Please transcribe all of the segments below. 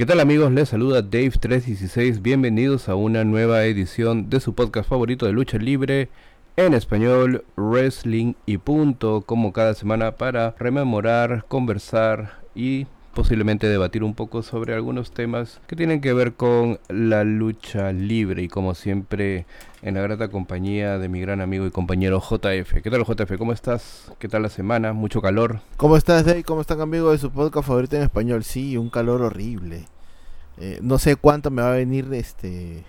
¿Qué tal amigos? Les saluda Dave316. Bienvenidos a una nueva edición de su podcast favorito de lucha libre en español, Wrestling y punto, como cada semana para rememorar, conversar y posiblemente debatir un poco sobre algunos temas que tienen que ver con la lucha libre y como siempre en la grata compañía de mi gran amigo y compañero JF. ¿Qué tal JF? ¿Cómo estás? ¿Qué tal la semana? ¿Mucho calor? ¿Cómo estás Dave? ¿Cómo están amigos de su podcast favorito en español? Sí, un calor horrible. Eh, no sé cuánto me va a venir este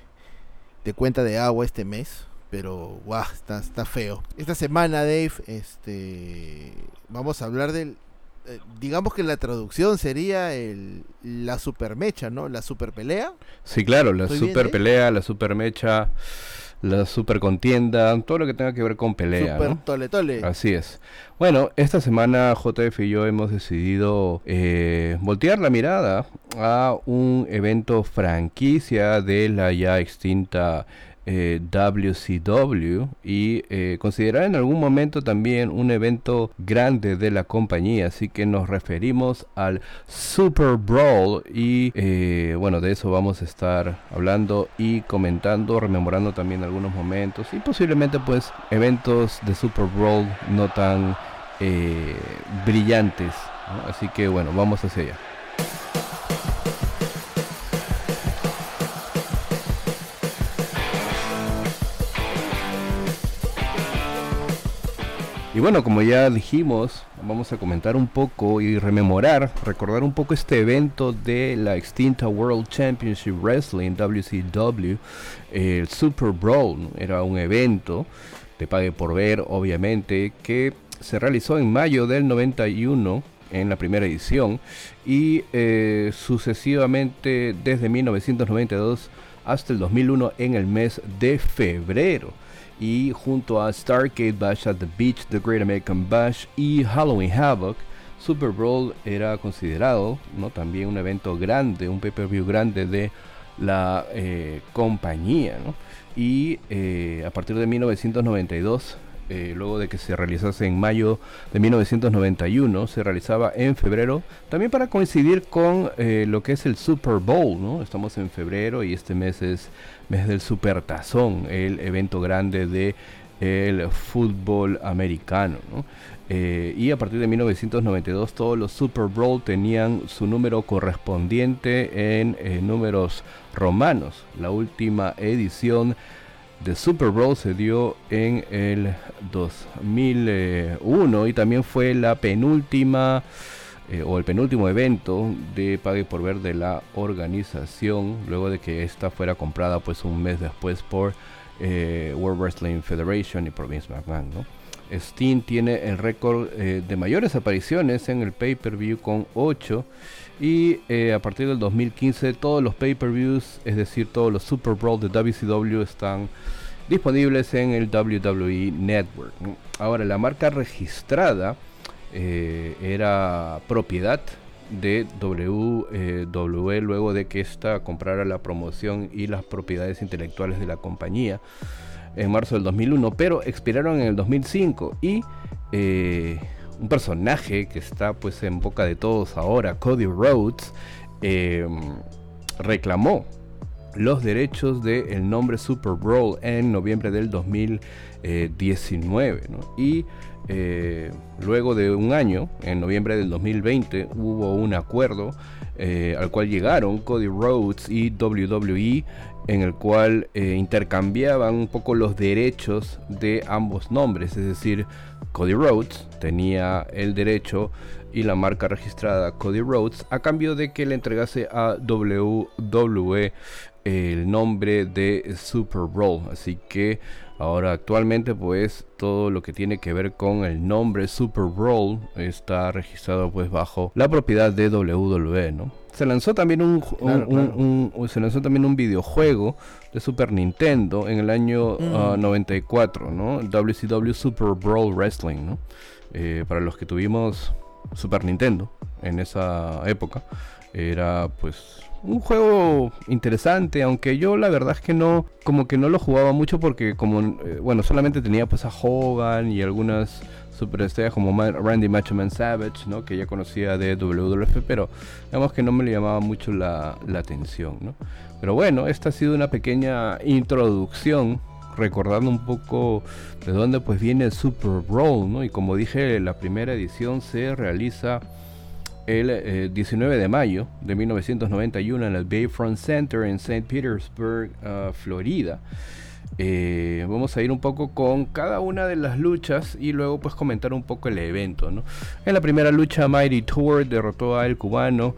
de cuenta de agua este mes, pero guau, está, está feo. Esta semana, Dave, este vamos a hablar del eh, digamos que la traducción sería el, la super mecha, ¿no? La super pelea. Sí, claro, la super pelea, la super mecha, la super contienda, todo lo que tenga que ver con pelea. Super tole tole. Así es. Bueno, esta semana JF y yo hemos decidido eh, voltear la mirada a un evento franquicia de la ya extinta WCW eh, y eh, considerar en algún momento también un evento grande de la compañía, así que nos referimos al Super Brawl y eh, bueno, de eso vamos a estar hablando y comentando, rememorando también algunos momentos y posiblemente pues eventos de Super Brawl no tan brillantes, así que bueno, vamos hacia allá. Y bueno, como ya dijimos, vamos a comentar un poco y rememorar, recordar un poco este evento de la extinta World Championship Wrestling, WCW, el Super Brawl. Era un evento de pague por ver, obviamente, que se realizó en mayo del 91 en la primera edición y eh, sucesivamente desde 1992 hasta el 2001 en el mes de febrero y junto a Starcade Bash at the Beach, The Great American Bash y Halloween Havoc, Super Bowl era considerado ¿no? también un evento grande, un pay-per-view grande de la eh, compañía. Y eh, a partir de 1992 eh, luego de que se realizase en mayo de 1991, se realizaba en febrero, también para coincidir con eh, lo que es el Super Bowl, ¿no? Estamos en febrero y este mes es mes del Super Tazón, el evento grande de el fútbol americano, eh, y a partir de 1992 todos los Super Bowl tenían su número correspondiente en números romanos. La última edición de Super Bowl se dio en el 2001 y también fue la penúltima eh, o el penúltimo evento de Pague por Ver de la organización luego de que esta fuera comprada pues un mes después por eh, World Wrestling Federation y por Vince McMahon. ¿no? Steam tiene el récord eh, de mayores apariciones en el pay-per-view con 8 y a partir del 2015 todos los pay-per-views, es decir, todos los Super Bowl de WCW están disponibles en el WWE Network. Ahora, la marca registrada eh, era propiedad de WWE luego de que ésta comprara la promoción y las propiedades intelectuales de la compañía en marzo del 2001, pero expiraron en el 2005 y eh, un personaje que está pues en boca de todos ahora, Cody Rhodes, eh, reclamó los derechos del nombre Super Brawl en noviembre del 2019. Y eh, luego de un año, en noviembre del 2020, hubo un acuerdo eh, al cual llegaron Cody Rhodes y WWE, en el cual eh, intercambiaban un poco los derechos de ambos nombres. Es decir, Cody Rhodes tenía el derecho y la marca registrada Cody Rhodes a cambio de que le entregase a WWE el nombre de Super Bowl. Así que ahora actualmente pues todo lo que tiene que ver con el nombre Super Bowl está registrado pues bajo la propiedad de WWE, ¿no? Se lanzó también un, se lanzó también un videojuego de Super Nintendo en el año 94, mm. ah, ¿no? WCW Super Brawl Wrestling, ¿no? Eh, para los que tuvimos Super Nintendo en esa época era pues un juego interesante, aunque yo la verdad es que no, como que no lo jugaba mucho porque como, eh, bueno, solamente tenía pues a Hogan y algunas superestrellas como Randy Macho Man Savage, ¿no? que ya conocía de WWF, pero digamos que no me le llamaba mucho la, atención. ¿no? Pero bueno, esta ha sido una pequeña introducción recordando un poco de dónde pues viene el Super Bowl, ¿no? Y como dije, la primera edición se realiza el 19 eh, de mayo de 1991 en el Bayfront Center en St. Petersburg, uh, Florida. Eh, vamos a ir un poco con cada una de las luchas y luego pues comentar un poco el evento. ¿no? En la primera lucha Mighty Tour derrotó a El Cubano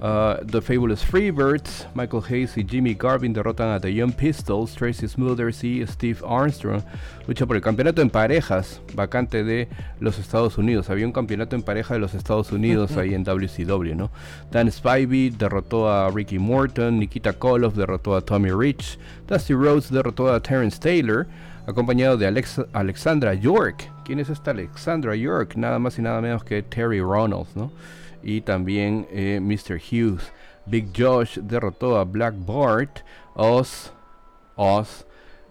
Uh, the Fabulous Freebirds, Michael Hayes y Jimmy Garvin derrotan a The Young Pistols, Tracy Smothers y Steve Armstrong. Lucha por el campeonato en parejas, vacante de los Estados Unidos. Había un campeonato en pareja de los Estados Unidos ahí en WCW, ¿no? Dan Spivey derrotó a Ricky Morton, Nikita Koloff derrotó a Tommy Rich, Dusty Rhodes derrotó a Terrence Taylor, acompañado de Alexandra York. ¿Quién es esta Alexandra York? Nada más y nada menos que Terry Ronalds, ¿no? Y también eh, Mr. Hughes. Big Josh derrotó a Black Bart. Oz, Oz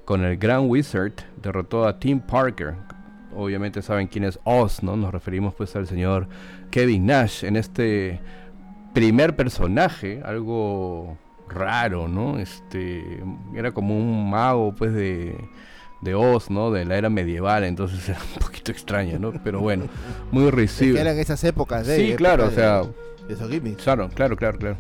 con el Grand Wizard derrotó a Tim Parker. Obviamente saben quién es Oz, ¿no? Nos referimos pues al señor Kevin Nash en este primer personaje, algo raro, ¿no? Este era como un mago pues de de Oz, ¿no? De la era medieval, entonces era un poquito extraña, ¿no? Pero bueno, muy recibido. eran esas épocas de Sí, claro, o sea, Claro, claro, claro, claro.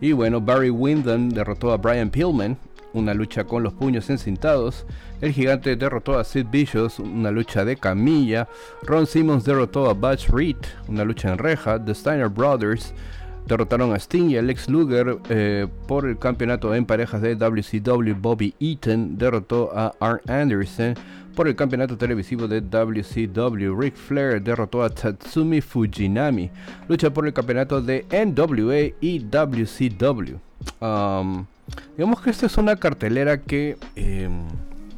Y bueno, Barry Windham derrotó a Brian Pillman, una lucha con los puños encintados. El gigante derrotó a Sid Vicious, una lucha de camilla. Ron Simmons derrotó a Butch Reed, una lucha en reja. The Steiner Brothers derrotaron a Sting y Alex Luger eh, por el campeonato en parejas de WCW. Bobby Eaton derrotó a Arn Anderson por el campeonato televisivo de WCW. Ric Flair derrotó a Tatsumi Fujinami. Lucha por el campeonato de NWA y WCW. Digamos que esta es una cartelera que... Em,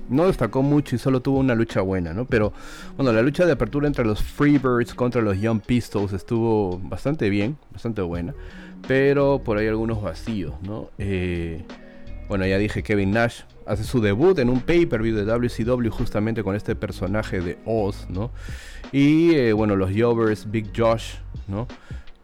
no destacó mucho y solo tuvo una lucha buena, ¿no? Pero bueno, la lucha de apertura entre los Freebirds contra los Young Pistols estuvo bastante bien, bastante buena, pero por ahí algunos vacíos, ¿no? Eh, bueno, ya dije, Kevin Nash hace su debut en un pay-per-view de WCW justamente con este personaje de Oz, ¿no? Y eh, bueno, los Jovers, Big Josh, ¿no?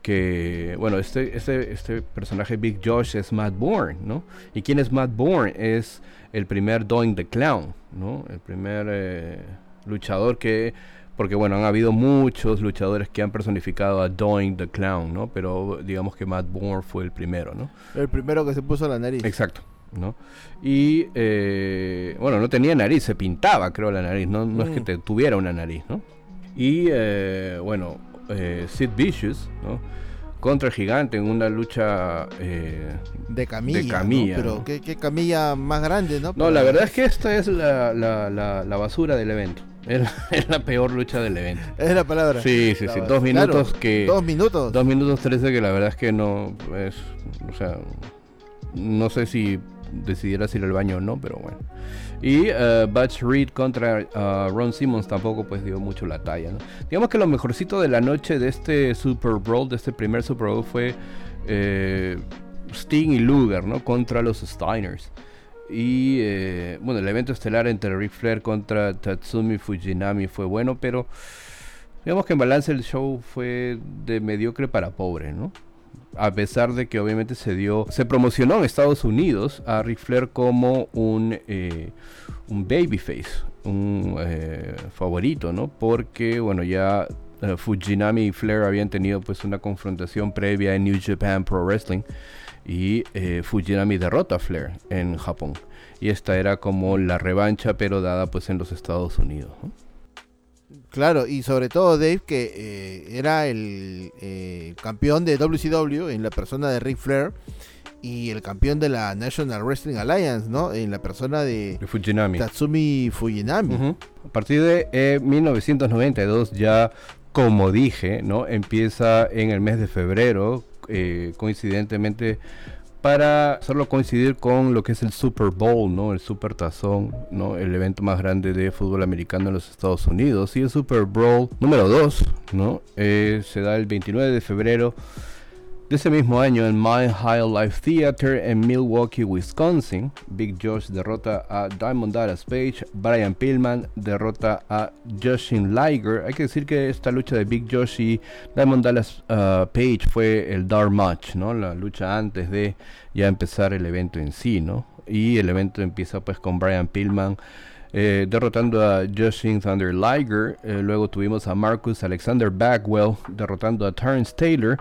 Que, bueno, este, este, este personaje Big Josh es Matt Bourne, ¿no? ¿Y quién es Matt Bourne? Es el primer Doing the Clown, ¿no? El primer eh, luchador que, porque bueno, han habido muchos luchadores que han personificado a Doing the Clown, ¿no? Pero digamos que Matt Bourne fue el primero, ¿no? El primero que se puso la nariz. Exacto. ¿no? Y eh, bueno, no tenía nariz, se pintaba, creo, la nariz, no, no es que mm. te tuviera una nariz, ¿no? Y eh, bueno, eh, Sid Vicious, ¿no? Contra el gigante en una lucha eh, de camilla. Pero ¿qué, camilla más grande, ¿no? No, la verdad es que esta es la, la, la, basura del evento. Es, la peor lucha del evento. Es la palabra. Sí, sí, sí. Dos minutos que. Dos minutos. Dos minutos trece que la verdad es que no. Es, o sea. No sé si decidieras ir al baño o no, pero bueno. Y uh, Butch Reed contra uh, Ron Simmons tampoco pues dio mucho la talla. Digamos que lo mejorcito de la noche de este Super Bowl, de este primer Super Bowl fue eh, Sting y Luger, ¿no? Contra los Steiners. Y eh, bueno, el evento estelar entre Ric Flair contra Tatsumi Fujinami fue bueno, pero digamos que en balance el show fue de mediocre para pobre, ¿no? A pesar de que obviamente se dio, se promocionó en Estados Unidos a Ric Flair como un, eh, babyface, un eh, favorito, ¿no? Porque, bueno, ya eh, Fujinami y Flair habían tenido pues una confrontación previa en New Japan Pro Wrestling y Fujinami derrota a Flair en Japón. Y esta era como la revancha, pero dada pues en los Estados Unidos. Claro, y sobre todo Dave, que eh, era el eh, campeón de WCW en la persona de Ric Flair y el campeón de la National Wrestling Alliance, ¿no? En la persona de, Fujinami. Tatsumi Fujinami. A partir de 1992 eh, ya, como dije, ¿no? Empieza en el mes de febrero, coincidentemente para hacerlo coincidir con lo que es el Super Bowl, ¿no? El Super Tazón, ¿no? El evento más grande de fútbol americano en los Estados Unidos. Y el Super Bowl número 2, ¿no? Eh, se da el 29 de febrero ese mismo año en My High Life Theater en Milwaukee, Wisconsin, Big Josh derrota a Diamond Dallas Page, Brian Pillman derrota a Justin Liger. Hay que decir que esta lucha de Big Josh y Diamond Dallas uh, Page fue el dark match, ¿no? La lucha antes de ya empezar el evento en sí, ¿no? Y el evento empieza pues con Brian Pillman eh, derrotando a Justin Thunder Liger. Eh, luego tuvimos a Marcus Alexander Bagwell derrotando a Terrence Taylor.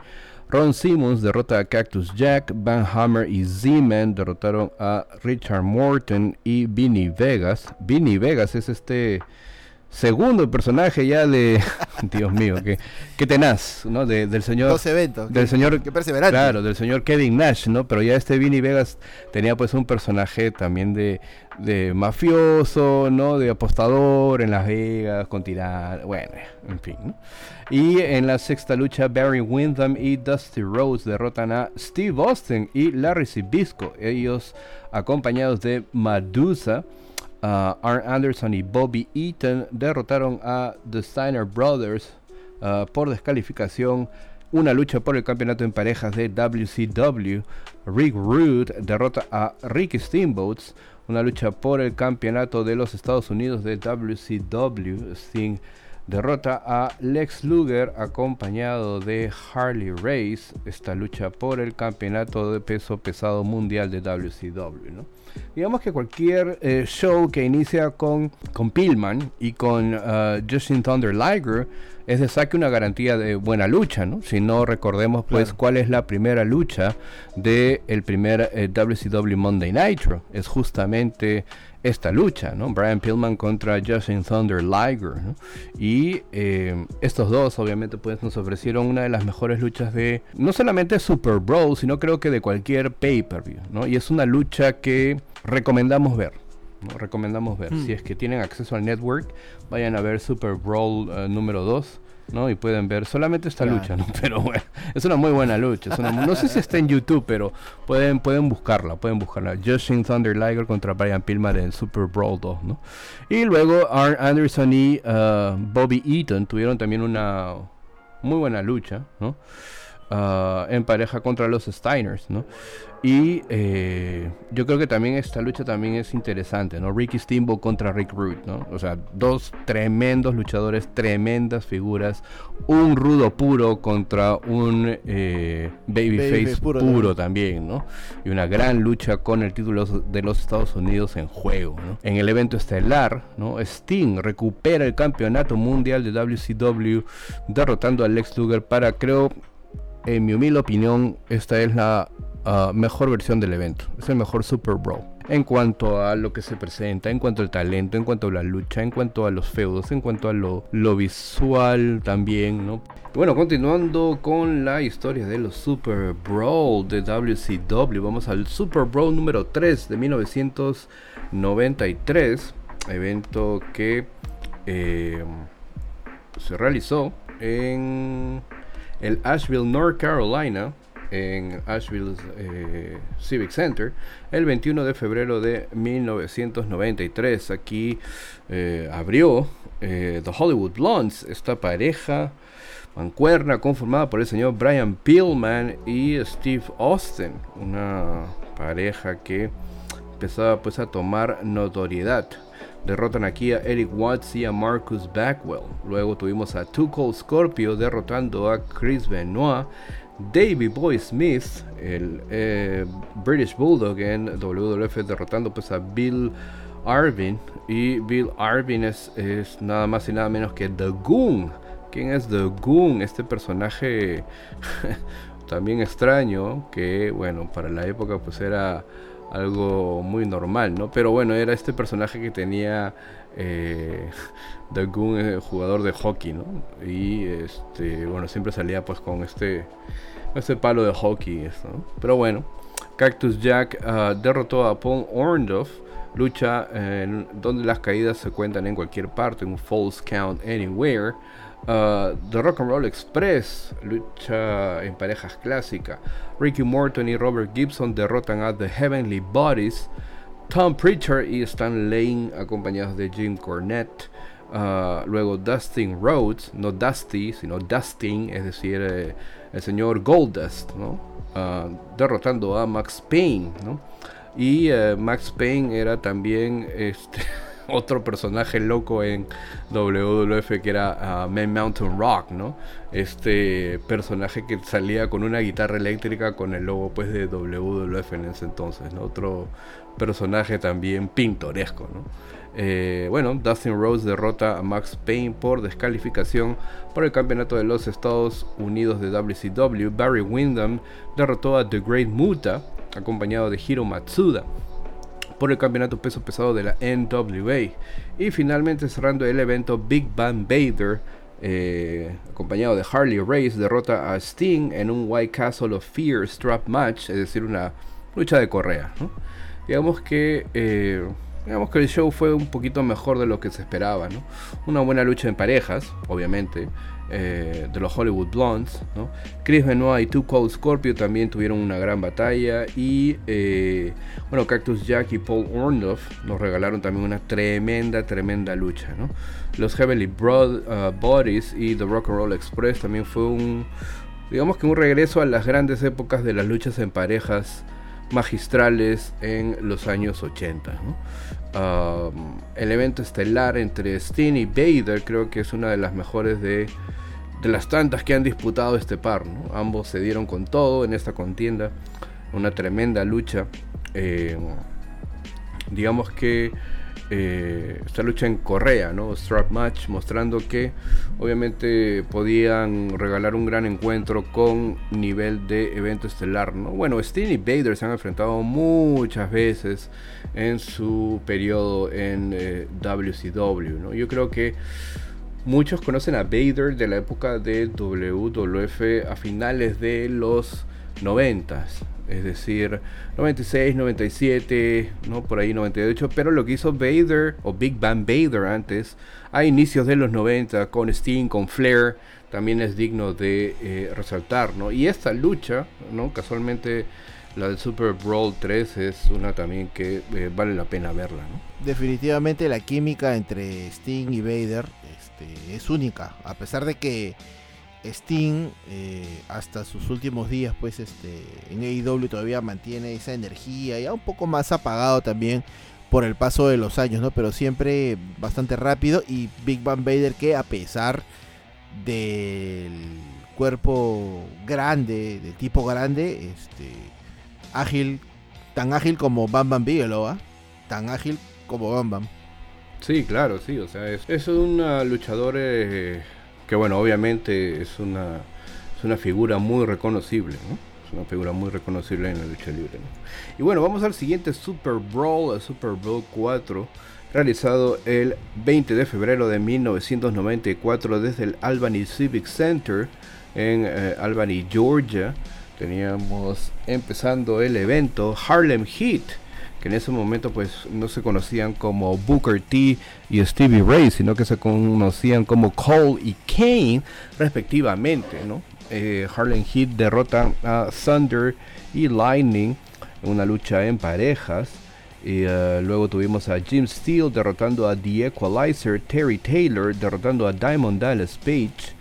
Ron Simmons derrota a Cactus Jack. Van Hammer y Z-Man derrotaron a Richard Morton y Vinny Vegas. Vinny Vegas es este segundo personaje ya de Dios mío que, que tenaz no del señor dos eventos del señor perseverante. claro del señor Kevin Nash no pero ya este Vinny Vegas tenía pues un personaje también de, de mafioso no de apostador en Las Vegas con tirar bueno en fin y en la sexta lucha Barry Windham y Dusty Rhodes derrotan a Steve Austin y Larry Zbysko ellos acompañados de Madusa Uh, Arn Anderson y Bobby Eaton derrotaron a The Steiner Brothers uh, por descalificación. Una lucha por el campeonato en parejas de WCW. Rick Rude derrota a Ricky Steamboats. Una lucha por el campeonato de los Estados Unidos de WCW. Sting derrota a Lex Luger acompañado de Harley Race. Esta lucha por el campeonato de peso pesado mundial de WCW. ¿no? digamos que cualquier eh, show que inicia con, con Pillman y con uh, Justin Thunder Liger es de saque una garantía de buena lucha, ¿no? Si no recordemos pues cuál es la primera lucha de el primer WCW eh, Monday Nitro, es justamente esta lucha, ¿no? Brian Pillman contra Justin Thunder Liger, ¿no? Y eh, estos dos, obviamente, pues nos ofrecieron una de las mejores luchas de, no solamente Super Bowl, sino creo que de cualquier pay-per-view, ¿no? Y es una lucha que recomendamos ver. ¿no? Recomendamos ver. Hmm. Si es que tienen acceso al network, vayan a ver Super Bowl uh, número 2. ¿No? Y pueden ver solamente esta lucha, ¿no? Pero bueno, es una muy buena lucha. no sé si está en YouTube, pero pueden, pueden buscarla, pueden buscarla. Justin Thunder Liger contra Brian Pillman en Super Brawl 2, ¿no? Y luego Arn Anderson y uh, Bobby Eaton tuvieron también una muy buena lucha, ¿no? Uh, en pareja contra los Steiners, ¿no? Y eh, yo creo que también esta lucha también es interesante, ¿no? Ricky Steamboat contra Rick Rude, ¿no? O sea, dos tremendos luchadores, tremendas figuras, un rudo puro contra un eh, babyface puro, también, ¿no? Y una gran lucha con el título de los Estados Unidos en juego, ¿no? En el evento estelar, ¿no? Sting recupera el campeonato mundial de WCW derrotando a Lex Luger para, creo, en mi humilde opinión, esta es la uh, mejor versión del evento. Es el mejor Super Bowl. En cuanto a lo que se presenta, en cuanto al talento, en cuanto a la lucha, en cuanto a los feudos, en cuanto a lo, visual también, ¿no? Bueno, continuando con la historia de los Super Bowl de WCW, vamos al Super Bowl número 3 de 1993, evento que eh, se realizó en el Asheville, North Carolina, en Asheville eh, Civic Center el 21 de febrero de 1993. Aquí eh, abrió eh, The Hollywood Blondes, esta pareja mancuerna conformada por el señor Brian Pillman y Steve Austin, una pareja que empezaba pues a tomar notoriedad. Derrotan aquí a Eric Watts y a Marcus Backwell. Luego tuvimos a Too Cold Scorpio derrotando a Chris Benoit Davey Boy Smith, el eh, British Bulldog en WWF, derrotando pues a Bill Arvin. Y Bill Arvin es, nada más y nada menos que The Goon. ¿Quién es The Goon? Este personaje también extraño, que bueno, para la época pues era algo muy normal, ¿no? Pero bueno, era este personaje que tenía eh, eh, jugador de hockey, ¿no? Y este, bueno, siempre salía pues con este, este palo de hockey, ¿no? Pero bueno, Cactus Jack uh, derrotó a Paul Orndorff, lucha donde las caídas se cuentan en cualquier parte, un false count anywhere. Uh, The Rock and Roll Express, lucha en parejas clásica. Ricky Morton y Robert Gibson derrotan a The Heavenly Bodies. Tom Preacher y Stan Lane acompañados de Jim Cornette. Uh, luego Dustin Rhodes, no Dusty, sino Dustin, es decir, eh, el señor Goldust, ¿no? Ah, derrotando a Max Payne, ¿no? Y eh, Max Payne era también este, otro personaje loco en WWF que era uh, Man Mountain Rock, ¿no? Este personaje que salía con una guitarra eléctrica con el logo pues de WWF en ese entonces, ¿no? Otro personaje también pintoresco, ¿no? Eh, bueno, Dustin Rose derrota a Max Payne por descalificación por el campeonato de los Estados Unidos de WCW. Barry Windham derrotó a The Great Muta, acompañado de Hiro Matsuda por el campeonato peso pesado de la NWA. Y finalmente cerrando el evento, Big Bang Vader, eh, acompañado de Harley Race, derrota a Sting en un White Castle of Fear Strap Match, es decir, una lucha de correa. Digamos que... Eh, digamos que el show fue un poquito mejor de lo que se esperaba, Una buena lucha en parejas, obviamente, eh, de los Hollywood Blondes, Chris Benoit y Too Cold Scorpio también tuvieron una gran batalla y, eh, bueno, Cactus Jack y Paul Orndorff nos regalaron también una tremenda, tremenda lucha, Los Heavenly Broad, uh, Bodies y The Rock and Roll Express también fue un, digamos que un regreso a las grandes épocas de las luchas en parejas magistrales en los años 80. el evento estelar entre Steen y Vader creo que es una de las mejores de, de las tantas que han disputado este par. Ambos se dieron con todo en esta contienda, una tremenda lucha. Eh, digamos que eh, esta lucha en Correa, ¿no? Strap Match, mostrando que obviamente podían regalar un gran encuentro con nivel de evento estelar, ¿no? Bueno, Steen y Vader se han enfrentado muchas veces en su periodo en eh, WCW, ¿no? Yo creo que muchos conocen a Vader de la época de WWF a finales de los 90 es decir, 96, 97, ¿no? por ahí 98, pero lo que hizo Vader o Big Bang Vader antes, a inicios de los 90, con Sting, con Flair, también es digno de eh, resaltar, ¿no? Y esta lucha, ¿no? Casualmente la del Super Brawl 3 es una también que eh, vale la pena verla, ¿no? Definitivamente la química entre Sting y Vader este, es única, a pesar de que Sting eh, hasta sus últimos días pues este en AEW todavía mantiene esa energía ya un poco más apagado también por el paso de los años no pero siempre bastante rápido. Y Big Bang Vader que a pesar del cuerpo grande de tipo grande este ágil tan ágil como Bam Bam Bigelow ¿ah? tan ágil como Bam Bam sí claro sí o sea es, es un luchador eh, que bueno, obviamente es una, es una figura muy reconocible, ¿no? Es una figura muy reconocible en la lucha libre, Y bueno, vamos al siguiente Super Brawl, Super Brawl 4, realizado el 20 de febrero de 1994 desde el Albany Civic Center en eh, Albany, Georgia. Teníamos empezando el evento Harlem Heat que en ese momento pues no se conocían como Booker T y Stevie Ray, sino que se conocían como Cole y Kane respectivamente, ¿no? Eh, Harlem Heat derrota a Thunder y Lightning en una lucha en parejas. Y eh, luego tuvimos a Jim Steele derrotando a The Equalizer, Terry Taylor derrotando a Diamond Dallas Page,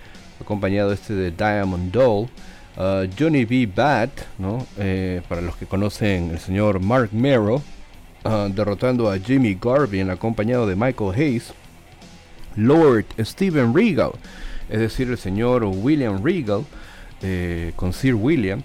acompañado este de Diamond Doll. Uh, Johnny B. Bat, ¿no? Eh, para los que conocen el señor Mark Merrow, uh, derrotando a Jimmy Garvin acompañado de Michael Hayes. Lord Steven Regal, es decir, el señor William Regal eh, con Sir William,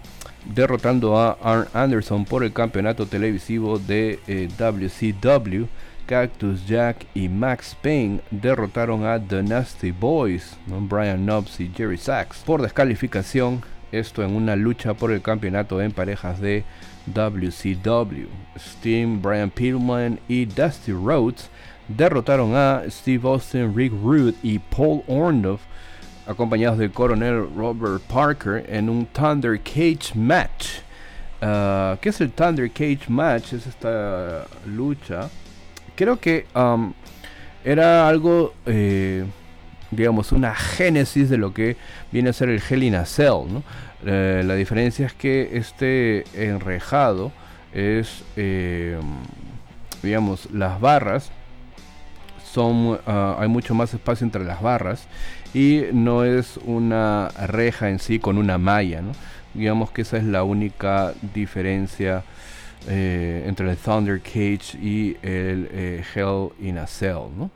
derrotando a Arn Anderson por el campeonato televisivo de WCW. Eh, Cactus Jack y Max Payne derrotaron a The Nasty Boys. Brian Knobs y Jerry Sachs, por descalificación esto en una lucha por el campeonato en parejas de WCW. Steam, Brian Pillman y Dusty Rhodes derrotaron a Steve Austin, Rick Rude y Paul Orndorff, acompañados del coronel Robert Parker, en un Thunder Cage Match. Ah, ¿Qué es el Thunder Cage Match? Es esta lucha. Creo que um, era algo eh, digamos, una génesis de lo que viene a ser el Hell in a Cell. ¿no? Eh, la diferencia es que este enrejado es, eh, digamos, las barras son, ah, hay mucho más espacio entre las barras y no es una reja en sí con una malla, ¿no? Digamos que esa es la única diferencia eh, entre el Thunder Cage y el eh, Hell in a Cell.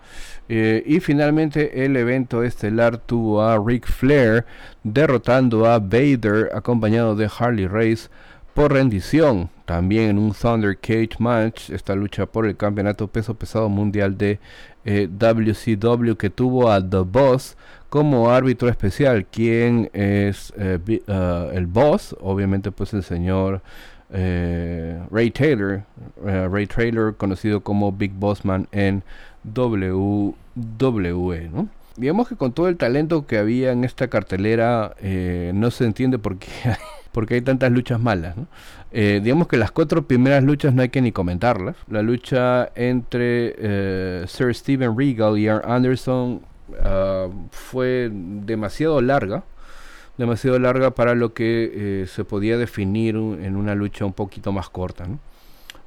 Eh, y finalmente el evento estelar tuvo a Ric Flair derrotando a Vader acompañado de Harley Race por rendición. También en un Thunder Cage match, esta lucha por el campeonato peso pesado mundial de WCW que tuvo a The Boss como árbitro especial, quien es el boss, obviamente pues el señor Ray Taylor, Ray Taylor conocido como Big Bossman en WWE, ¿no? Digamos que con todo el talento que había en esta cartelera, eh, no se entiende por qué, hay, porque hay tantas luchas malas, eh, digamos que las cuatro primeras luchas no hay que ni comentarlas. La lucha entre eh, Sir Steven Regal y Arn Anderson ah, fue demasiado larga demasiado larga para lo que se podía definir en una lucha un poquito más corta.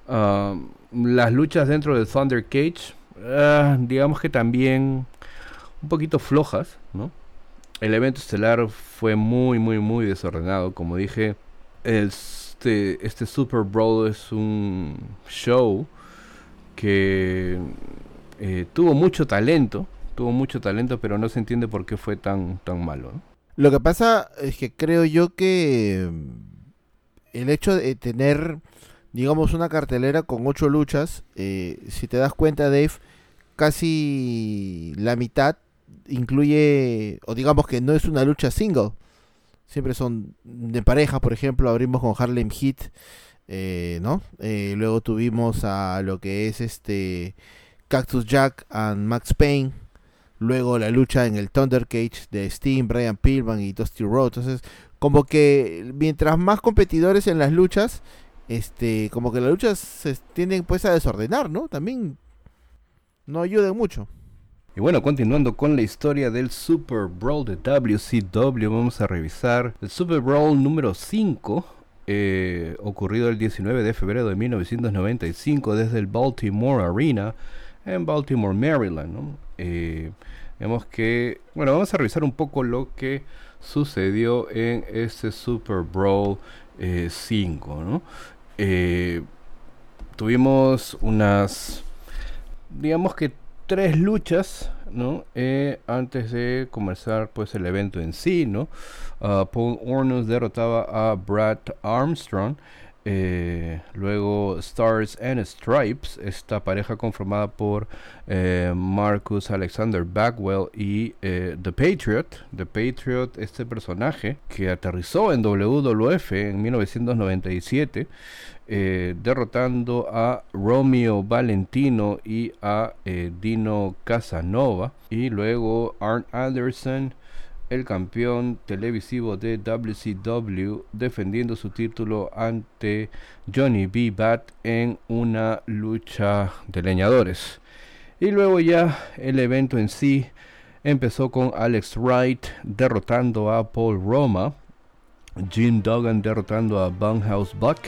Ah, las luchas dentro de Thunder Cage Ah, digamos que también un poquito flojas. El evento estelar fue muy, muy, muy desordenado. Como dije, este, este Super Bowl es un show que eh, tuvo mucho talento, tuvo mucho talento, pero no se entiende por qué fue tan, tan malo. Lo que pasa es que creo yo que el hecho de tener digamos, una cartelera con ocho luchas. Eh, si te das cuenta, Dave, casi la mitad incluye, o digamos que no es una lucha single. Siempre son de pareja, por ejemplo, abrimos con Harlem Heat, eh, ¿no? Eh, luego tuvimos a lo que es este Cactus Jack and Max Payne. Luego la lucha en el Thunder Cage de Steam, Brian Pillman y Dusty Rhodes. Entonces, como que mientras más competidores en las luchas, este, como que las luchas se tienden pues a desordenar, ¿no? También no ayuda mucho. Y bueno, continuando con la historia del Super Brawl de WCW, vamos a revisar el Super Brawl número 5, eh, ocurrido el 19 de febrero de 1995 desde el Baltimore Arena en Baltimore, Maryland. ¿no? Eh, vemos que, bueno, vamos a revisar un poco lo que sucedió en este Super Brawl 5, eh, ¿no? Eh, tuvimos unas, digamos que tres luchas, ¿no? Eh, antes de comenzar pues el evento en sí, ¿no? Uh, Paul Ornos derrotaba a Brad Armstrong. Eh, luego Stars and Stripes, esta pareja conformada por Marcus Alexander Bagwell y The Patriot. The Patriot, este personaje que aterrizó en WWF en 1997. Eh, derrotando a Romeo Valentino y a eh, Dino Casanova. Y luego Arn Anderson, el campeón televisivo de WCW, defendiendo su título ante Johnny B. Bat en una lucha de leñadores. Y luego ya el evento en sí empezó con Alex Wright derrotando a Paul Roma, Jim Duggan derrotando a Bunhouse Buck,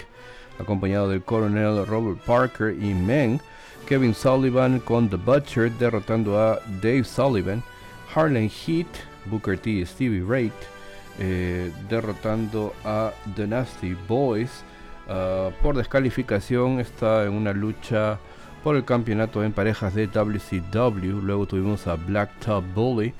acompañado del coronel Robert Parker y Men, Kevin Sullivan con The Butcher derrotando a Dave Sullivan, Harlan Heat, Booker T y Stevie Wright eh, derrotando a The Nasty Boys. Ah, por descalificación está en una lucha por el campeonato en parejas de WCW. Luego tuvimos a Black Top Bully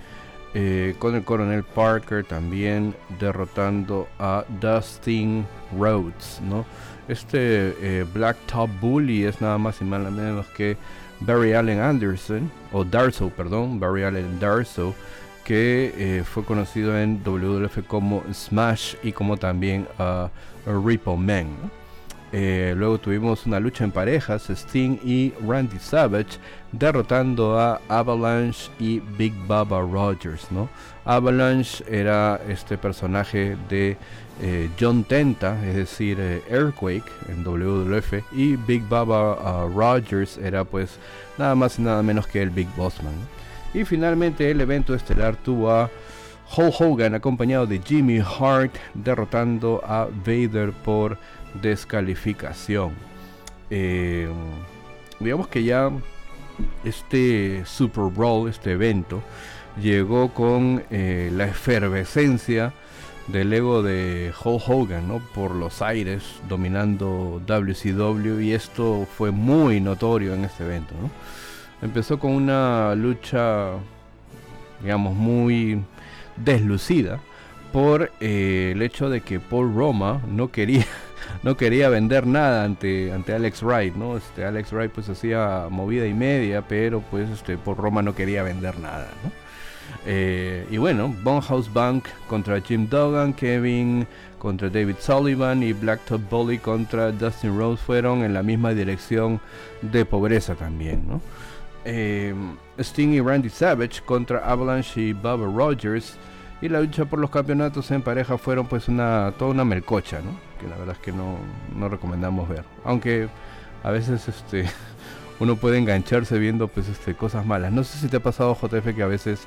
eh, con el coronel Parker también derrotando a Dustin Rhodes, ¿no? Este eh, Black Top Bully es nada más y nada menos que Barry Allen Anderson, o Darso, perdón, Barry Allen Darso, que eh, fue conocido en WWF como Smash y como también uh, Ripple Man. Eh, luego tuvimos una lucha en parejas, Sting y Randy Savage, derrotando a Avalanche y Big Baba Rogers. ¿no? Avalanche era este personaje de eh, John Tenta, es decir, Earthquake en WWF, y Big Baba uh, Rogers era pues nada más y nada menos que el Big Bossman. Y finalmente el evento estelar tuvo a Hulk Hogan acompañado de Jimmy Hart derrotando a Vader por descalificación. Eh, digamos que ya este Super Bowl, este evento, llegó con eh, la efervescencia del ego de Hulk Hogan, ¿no? Por los aires, dominando WCW y esto fue muy notorio en este evento, ¿no? Empezó con una lucha, digamos, muy deslucida por eh, el hecho de que Paul Roma no quería no quería vender nada ante ante Alex Wright, ¿no? Este Alex Wright pues hacía movida y media, pero pues este Paul Roma no quería vender nada, ¿no? Eh, y bueno, House Bank contra Jim Duggan, Kevin contra David Sullivan y Blacktop Bully contra Dustin Rose fueron en la misma dirección de pobreza también, ¿no? Eh, Sting y Randy Savage contra Avalanche y Bubba Rogers y la lucha por los campeonatos en pareja fueron pues una toda una melcocha, ¿no? Que la verdad es que no, no recomendamos ver. Aunque a veces este uno puede engancharse viendo pues este cosas malas. No sé si te ha pasado JF que a veces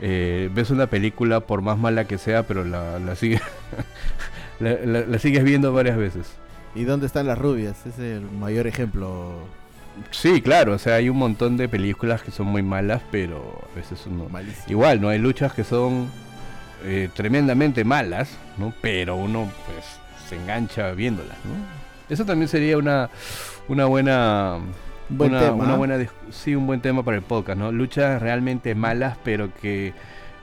eh, ves una película por más mala que sea, pero la, la, sigue, la, sigues viendo varias veces. ¿Y dónde están las rubias? es el mayor ejemplo. Sí, claro, o sea, hay un montón de películas que son muy malas, pero a veces uno... Igual, ¿no? Hay luchas que son eh, tremendamente malas, ¿no? Pero uno, pues, se engancha viéndolas, ¿no? Eso también sería una, una buena una, una, buena sí un buen tema para el podcast no luchas realmente malas pero que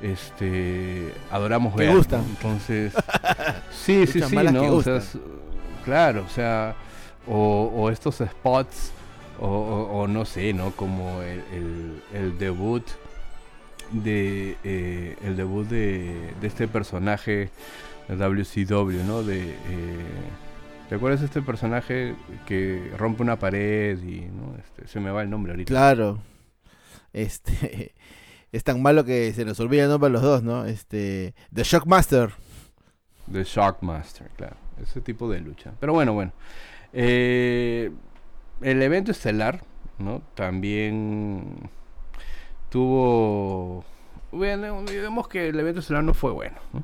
este adoramos ver me gustan. Entonces sí sí sí no o sea, claro o sea o, o estos spots o, o, no sé no como el, el, debut de eh, el debut de, de este personaje de WCW no de eh, ¿Te acuerdas de este personaje que rompe una pared y ¿no? este, se me va el nombre ahorita? Claro. Este es tan malo que se nos olvida el nombre a los dos, ¿no? Este The Shockmaster. The Shockmaster, claro. Ese tipo de lucha. Pero bueno, bueno. Eh, el evento estelar, ¿no? También tuvo bueno, digamos que el evento estelar no fue bueno. ¿no?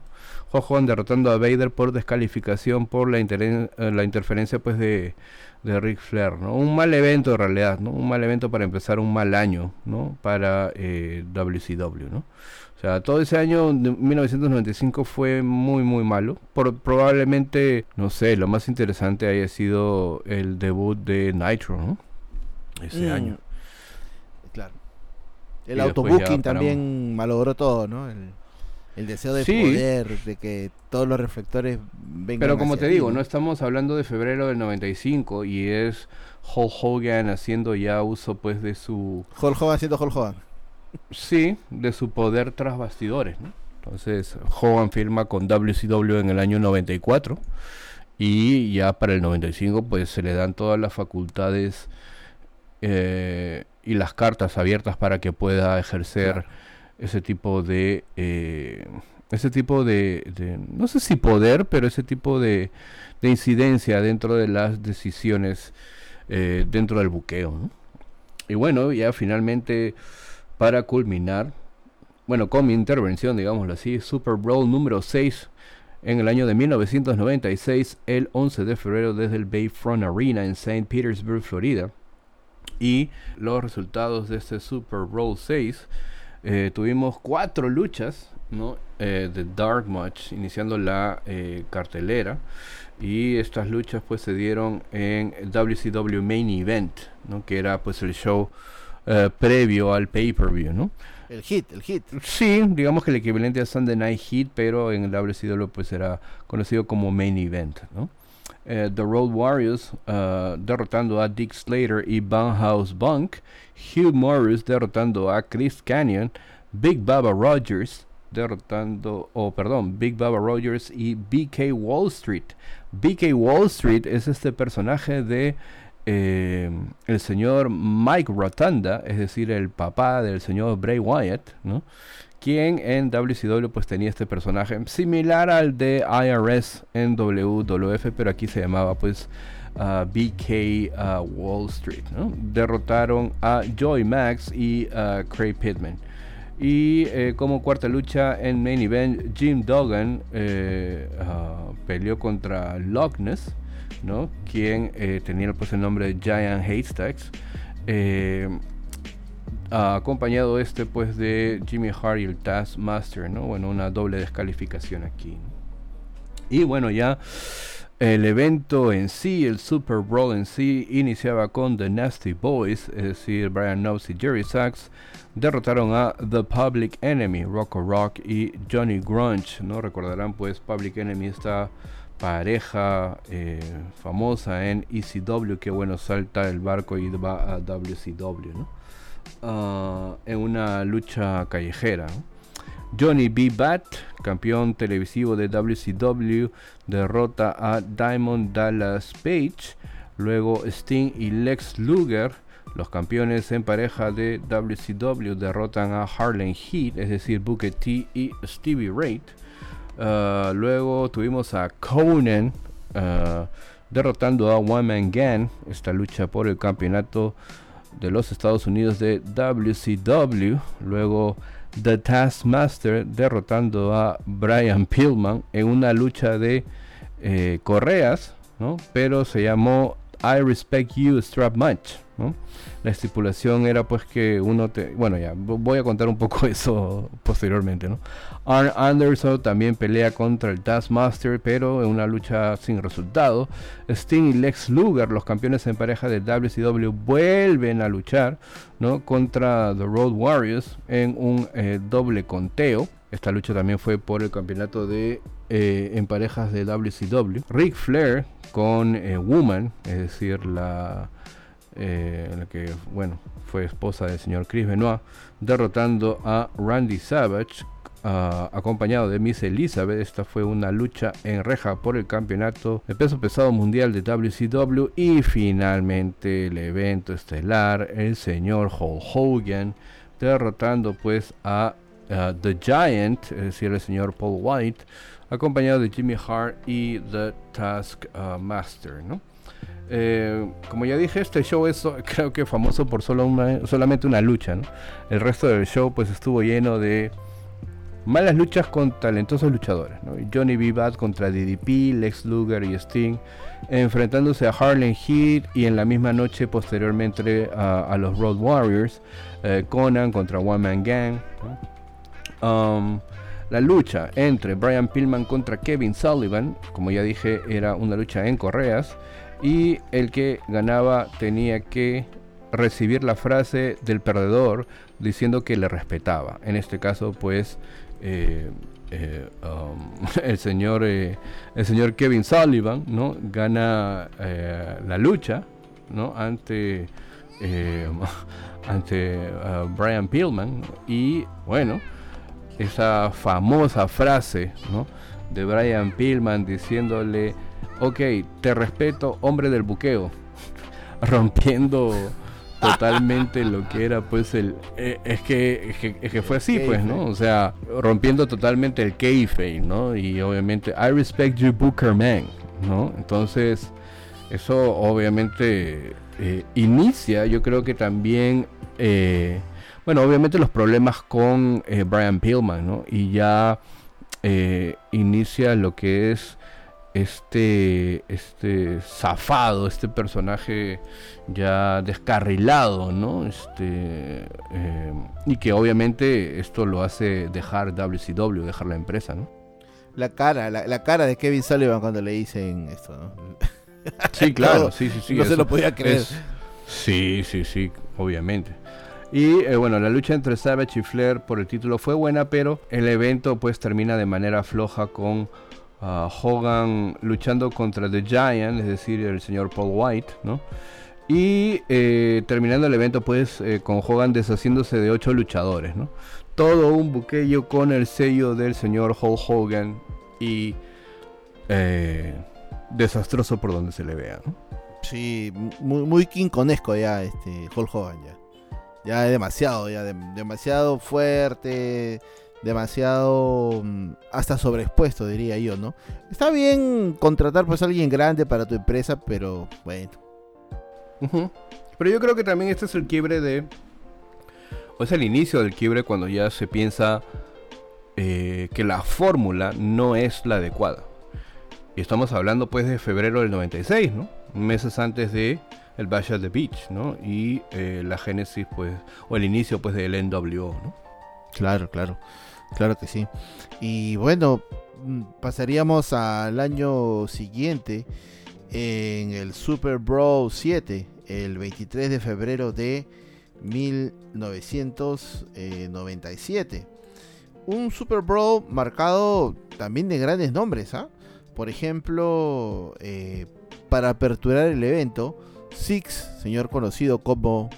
Hogan derrotando a Vader por descalificación por la, eh, la interferencia pues de, de Ric Flair, ¿no? Un mal evento en realidad, ¿no? Un mal evento para empezar un mal año, ¿no? Para eh, WCW, ¿no? O sea, todo ese año de 1995 fue muy muy malo. Por, probablemente, no sé, lo más interesante haya sido el debut de Nitro, ¿no? Ese mm. año. Claro. El autobooking también malogró todo, ¿no? El... El deseo de poder, de que todos los reflectores vengan. Pero como te digo, no estamos hablando de febrero del 95 y es Hulk Hogan haciendo ya uso pues de su... Hulk Hogan haciendo Hulk Hogan. Sí, de su poder tras bastidores, ¿no? Entonces Hogan firma con WCW en el año 94 y ya para el 95 pues se le dan todas las facultades eh, y las cartas abiertas para que pueda ejercer ese tipo de eh, ese tipo de, no sé si poder pero ese tipo de, de incidencia dentro de las decisiones eh, dentro del buqueo y bueno ya finalmente para culminar bueno con mi intervención digámoslo así Super Bowl número 6 en el año de 1996 el 11 de febrero desde el Bayfront Arena en St. Petersburg Florida y los resultados de este Super Bowl 6 eh, tuvimos cuatro luchas ¿no? Eh, de Dark Match iniciando la eh, cartelera y estas luchas pues se dieron en WCW Main Event ¿no? que era pues el show previo al pay-per-view ¿no? el hit el hit sí digamos que el equivalente a Sunday Night Hit pero en el WCW pues era conocido como Main Event ¿no? The Road Warriors derrotando a Dick Slater y House Bunk Hugh Morris derrotando a Chris Canyon, Big Baba Rogers derrotando, oh, perdón, Big Baba Rogers y BK Wall Street. BK Wall Street es este personaje de eh, el señor Mike Rotunda, es decir, el papá del señor Bray Wyatt, ¿no? quien en WCW pues tenía este personaje similar al de IRS en WWF, pero aquí se llamaba pues BK Wall Street. Derrotaron a Joy Max y a Craig Pittman. Y eh, como cuarta lucha en main event, Jim Duggan eh, ah, peleó contra Loch Ness, ¿no? quien eh, tenía pues, el nombre de Giant Haystacks. acompañado este pues de Jimmy Hart y el Taskmaster, ¿no? Bueno, una doble descalificación aquí. Y bueno, ya el evento en sí, el Super Bowl en sí, iniciaba con The Nasty Boys, es decir, Brian Knobs y Jerry Sachs, derrotaron a The Public Enemy, Rocco Rock y Johnny Grunge, ¿no? Recordarán pues Public Enemy esta pareja eh, famosa en ECW, que bueno, salta el barco y va a WCW, ¿no? Ah, en una lucha callejera. Johnny B. Bat, campeón televisivo de WCW, derrota a Diamond Dallas Page. Luego Sting y Lex Luger, los campeones en pareja de WCW, derrotan a Harlem Heat, es decir, Booker T y Stevie Ray. Ah, luego tuvimos a Conan ah, derrotando a One Man Gang, esta lucha por el campeonato de los Estados Unidos de WCW. Luego The Taskmaster derrotando a Brian Pillman en una lucha de eh, correas, ¿no? pero se llamó I Respect You Strap Match. La estipulación era pues que uno te... Bueno, ya, voy a contar un poco eso posteriormente, ¿no? Arn Anderson también pelea contra el Taskmaster, pero en una lucha sin resultado. Sting y Lex Luger, los campeones en pareja de WCW, vuelven a luchar, ¿no? Contra The Road Warriors en un eh, doble conteo. Esta lucha también fue por el campeonato de eh, en parejas de WCW. Ric Flair con eh, Woman, es decir, la eh, la que bueno fue esposa del señor Chris Benoit, derrotando a Randy Savage, ah, acompañado de Miss Elizabeth. Esta fue una lucha en reja por el campeonato de peso pesado mundial de WCW y finalmente el evento estelar, el señor Hulk Hogan, derrotando pues a The Giant, es decir, el señor Paul White, acompañado de Jimmy Hart y The Taskmaster, Master, ¿no? Eh, como ya dije, este show es creo que famoso por solo una, solamente una lucha. El resto del show pues estuvo lleno de malas luchas con talentosos luchadores. Johnny B. Contra DDP, Lex Luger y Sting, enfrentándose a Harlem Heat y en la misma noche posteriormente a, los Road Warriors, eh, Conan contra One Man Gang. Um, la lucha entre Brian Pillman contra Kevin Sullivan, como ya dije, era una lucha en correas y el que ganaba tenía que recibir la frase del perdedor diciendo que le respetaba. En este caso, pues eh, eh, um, el señor eh, el señor Kevin Sullivan, ¿no? Gana la lucha, ¿no? Ante ante uh, Brian Pillman y bueno esa famosa frase, ¿no? De Brian Pillman diciéndole ok, te respeto, hombre del buqueo, rompiendo totalmente lo que era pues el eh, es, que, es, que, fue así pues no o sea rompiendo totalmente el kayfabe no y obviamente I respect you Booker Man no entonces eso obviamente eh, inicia yo creo que también eh, bueno obviamente los problemas con Brian Pillman no y ya inicia lo que es este, este zafado, este personaje ya descarrilado, ¿no? Este, eh, y que obviamente esto lo hace dejar WCW, dejar la empresa, ¿no? La cara, la, cara de Kevin Sullivan cuando le dicen esto, ¿no? Sí, claro, sí, sí, sí. No se lo podía creer. sí, sí, sí, obviamente. Y eh, bueno, la lucha entre Savage y Flair por el título fue buena, pero el evento pues termina de manera floja con Hogan luchando contra The Giant, es decir, el señor Paul White, ¿no? Y eh, terminando el evento, pues, eh, con Hogan deshaciéndose de ocho luchadores, ¿no? Todo un buquello con el sello del señor Hulk Hogan y desastroso por donde se le vea, ¿no? Sí, muy, muy quinconesco ya, este, Hulk Hogan ya. Ya es demasiado, ya demasiado fuerte demasiado mm, hasta sobreexpuesto, diría yo, ¿no? Está bien contratar pues a alguien grande para tu empresa, pero bueno. Pero yo creo que también este es el quiebre de... O es el inicio del quiebre cuando ya se piensa eh, que la fórmula no es la adecuada. Y estamos hablando pues de febrero del 96, ¿no? Meses antes de el Bash at the Beach, ¿no? Y eh, la génesis, pues, o el inicio, pues, del NWO, ¿no? Claro, claro, claro que sí. Y bueno, mm, pasaríamos al año siguiente en el Super Brawl 7, el 23 de febrero de 1997. Un Super Brawl marcado también de grandes nombres, ¿ah? Por ejemplo, eh, para aperturar el evento, Six, señor conocido como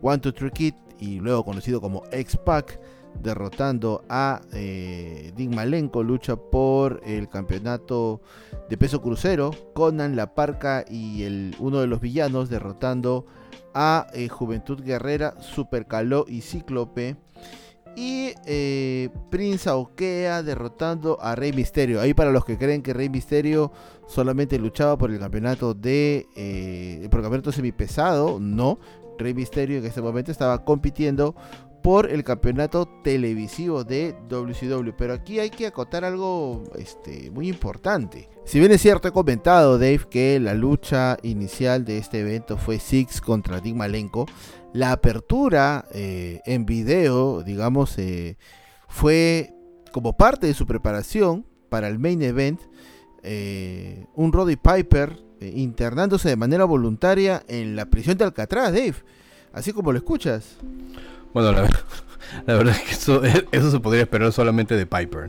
One Two Three Kid y luego conocido como X-Pac, derrotando a eh, Malenko, lucha por el campeonato de peso crucero. Conan, La Parca y el, uno de los villanos derrotando a eh, Juventud Guerrera, Super Caló y Cíclope. Y eh, Prince derrotando a Rey Misterio. Ahí para los que creen que Rey Misterio solamente luchaba por el campeonato de eh, por el campeonato semipesado, no. Rey Misterio en este momento estaba compitiendo por el campeonato televisivo de WCW. Pero aquí hay que acotar algo este, muy importante. Si bien es cierto, he comentado, Dave, que la lucha inicial de este evento fue Six contra Dick Malenko, la apertura eh, en video, digamos, eh, fue como parte de su preparación para el main event, eh, un Roddy Piper internándose de manera voluntaria en la prisión de Alcatraz, Dave. Así como lo escuchas. Bueno, la, verdad es que eso, eso, se podría esperar solamente de Piper.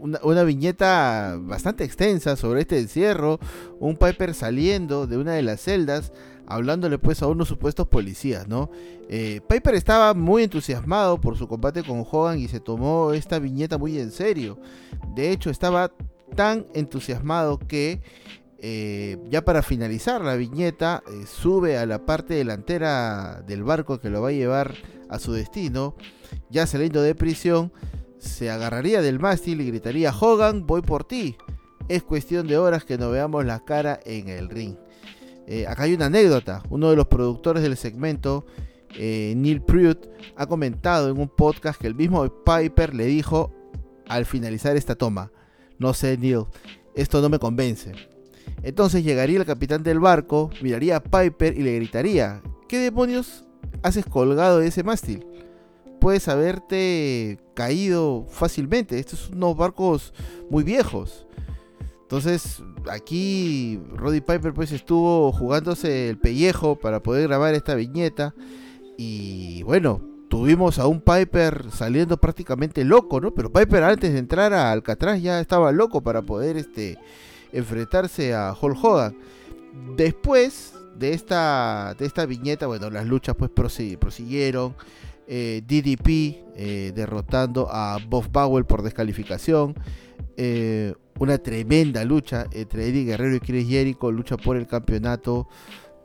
Una, una, viñeta bastante extensa sobre este encierro, un Piper saliendo de una de las celdas hablándole pues a unos supuestos policías, ¿no? Eh, Piper estaba muy entusiasmado por su combate con Hogan y se tomó esta viñeta muy en serio. De hecho, estaba tan entusiasmado que eh, ya para finalizar la viñeta eh, sube a la parte delantera del barco que lo va a llevar a su destino. Ya saliendo de prisión, se agarraría del mástil y gritaría, Hogan, voy por ti. Es cuestión de horas que nos veamos la cara en el ring. Eh, acá hay una anécdota. Uno de los productores del segmento, eh, Neil Pruitt, ha comentado en un podcast que el mismo Piper le dijo al finalizar esta toma, no sé Neil, esto no me convence. Entonces llegaría el capitán del barco, miraría a Piper y le gritaría, ¿qué demonios haces colgado de ese mástil? Puedes haberte caído fácilmente, estos son unos barcos muy viejos. Entonces, aquí Roddy Piper pues estuvo jugándose el pellejo para poder grabar esta viñeta. Y bueno, tuvimos a un Piper saliendo prácticamente loco, ¿no? Pero Piper antes de entrar a Alcatraz ya estaba loco para poder este, enfrentarse a Hulk Hogan. Después de esta, de esta viñeta, bueno, las luchas pues prosiguieron. Eh, DDP eh, derrotando a Bob Powell por descalificación. Eh, una tremenda lucha entre Eddie Guerrero y Chris Jericho, lucha por el campeonato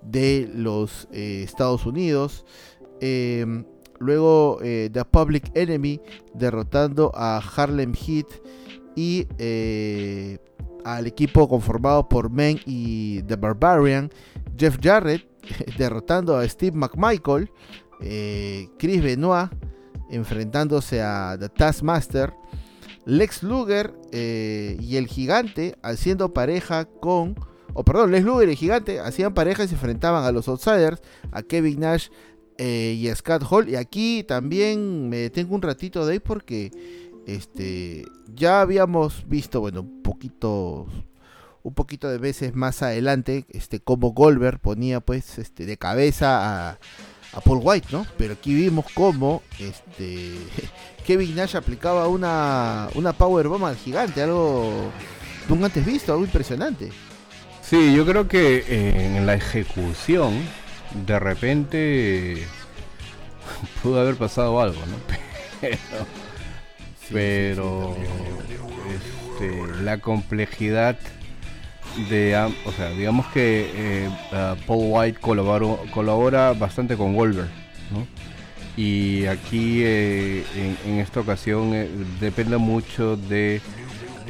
de los eh, Estados Unidos. Em, luego eh, The Public Enemy derrotando a Harlem Heat y al equipo conformado por Men y The Barbarian. Jeff Jarrett derrotando a Steve McMichael. Chris Benoit enfrentándose a The Taskmaster. Lex Luger eh, y el gigante haciendo pareja con. O perdón, Lex Luger y el gigante hacían pareja y se enfrentaban a los Outsiders, a Kevin Nash eh, y a Scott Hall. Y aquí también me tengo un ratito de ahí porque este ya habíamos visto, bueno, un poquito un poquito de veces más adelante, este como Goldberg ponía pues este de cabeza a, a Paul White, ¿no? Pero aquí vimos cómo este Kevin Nash aplicaba una, una powerbomb al gigante, algo nunca antes visto, algo impresionante. Sí, yo creo que eh, en la ejecución de repente pudo haber pasado algo, ¿no? Pero, este, la complejidad de, o sea, digamos que eh, Paul White colabora bastante con Wolver, ¿no? Y aquí eh, en, esta ocasión eh, depende mucho de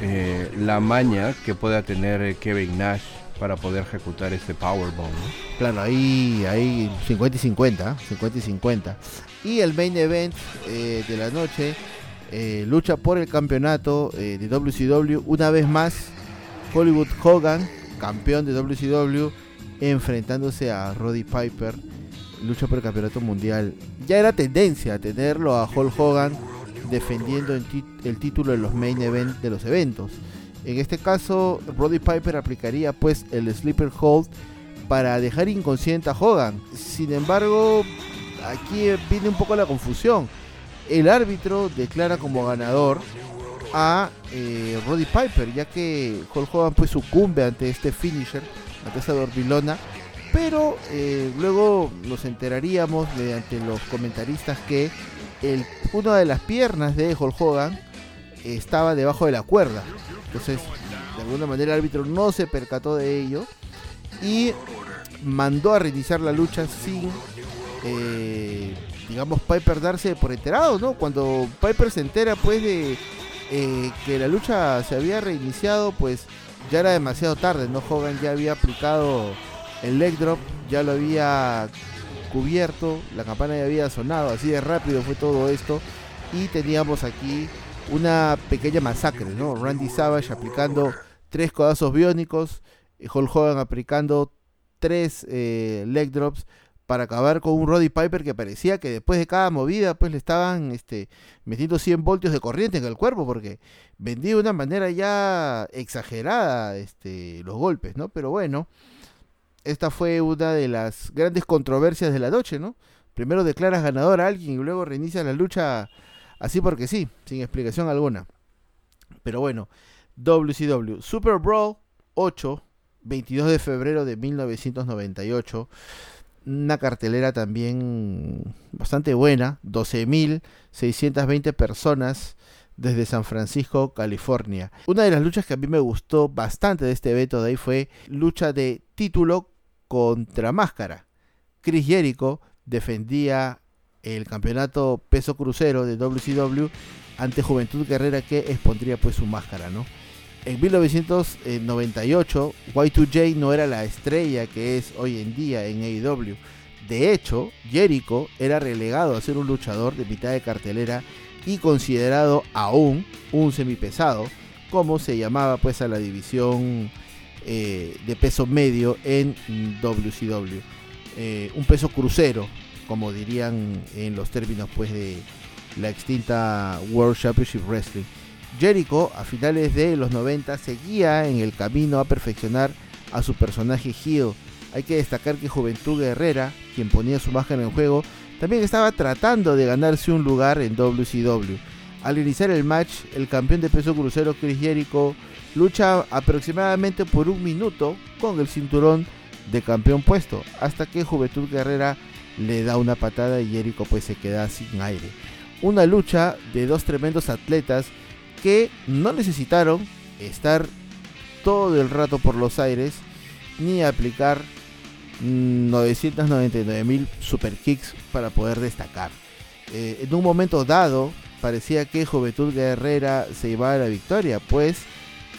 eh, la maña que pueda tener Kevin Nash para poder ejecutar este Powerbomb. Claro, ahí hay 50 y 50, 50 y 50. Y el main event de la noche lucha por el campeonato de WCW una vez más. Hollywood Hogan, campeón de WCW, enfrentándose a Roddy Piper, lucha por el campeonato mundial. Ya era tendencia tenerlo a Hulk Hogan defendiendo el, título en los main event de los eventos. En este caso, Roddy Piper aplicaría pues el sleeper hold para dejar inconsciente a Hogan. Sin embargo, aquí viene un poco la confusión. El árbitro declara como ganador a eh, Roddy Piper, ya que Hulk Hogan pues sucumbe ante este finisher, ante esa dormilona. Pero eh, luego nos enteraríamos mediante los comentaristas que el, una de las piernas de Hulk Hogan estaba debajo de la cuerda. Entonces, de alguna manera el árbitro no se percató de ello y mandó a reiniciar la lucha sin, eh, digamos, Piper darse por enterado, ¿no? Cuando Piper se entera, pues, de eh, que la lucha se había reiniciado, pues ya era demasiado tarde, ¿no? Hogan ya había aplicado el leg drop, ya lo había cubierto, la campana ya había sonado, así de rápido fue todo esto. Y teníamos aquí una pequeña masacre, ¿no? Randy Savage aplicando tres codazos biónicos, Hulk Hogan aplicando tres eh, leg drops para acabar con un Roddy Piper que parecía que después de cada movida pues le estaban este, metiendo 100 voltios de corriente en el cuerpo porque vendía de una manera ya exagerada este, los golpes, ¿no? Pero bueno, esta fue una de las grandes controversias de la noche, ¿no? Primero declaras ganador a alguien y luego reinicia la lucha así porque sí, sin explicación alguna. Pero bueno, WCW Super Brawl 8, 22 de febrero de 1998. Una cartelera también bastante buena, 12.620 personas desde San Francisco, California. Una de las luchas que a mí me gustó bastante de este evento de ahí fue lucha de título contra máscara. Chris Jericho defendía el campeonato peso crucero de WCW ante Juventud Guerrera que expondría pues su máscara, ¿no? En 1998 Y2J no era la estrella que es hoy en día en AEW. De hecho, Jericho era relegado a ser un luchador de mitad de cartelera y considerado aún un semipesado, como se llamaba pues a la división eh, de peso medio en WCW. Eh, un peso crucero, como dirían en los términos pues de la extinta World Championship Wrestling. Jericho a finales de los 90 seguía en el camino a perfeccionar a su personaje heel. Hay que destacar que Juventud Guerrera, quien ponía su máscara en juego, también estaba tratando de ganarse un lugar en WCW. Al iniciar el match, el campeón de peso crucero Chris Jericho lucha aproximadamente por un minuto con el cinturón de campeón puesto, hasta que Juventud Guerrera le da una patada y Jericho pues se queda sin aire. Una lucha de dos tremendos atletas que no necesitaron estar todo el rato por los aires ni aplicar 999 mil super kicks para poder destacar. Eh, en un momento dado parecía que Juventud Guerrera se iba a la victoria, pues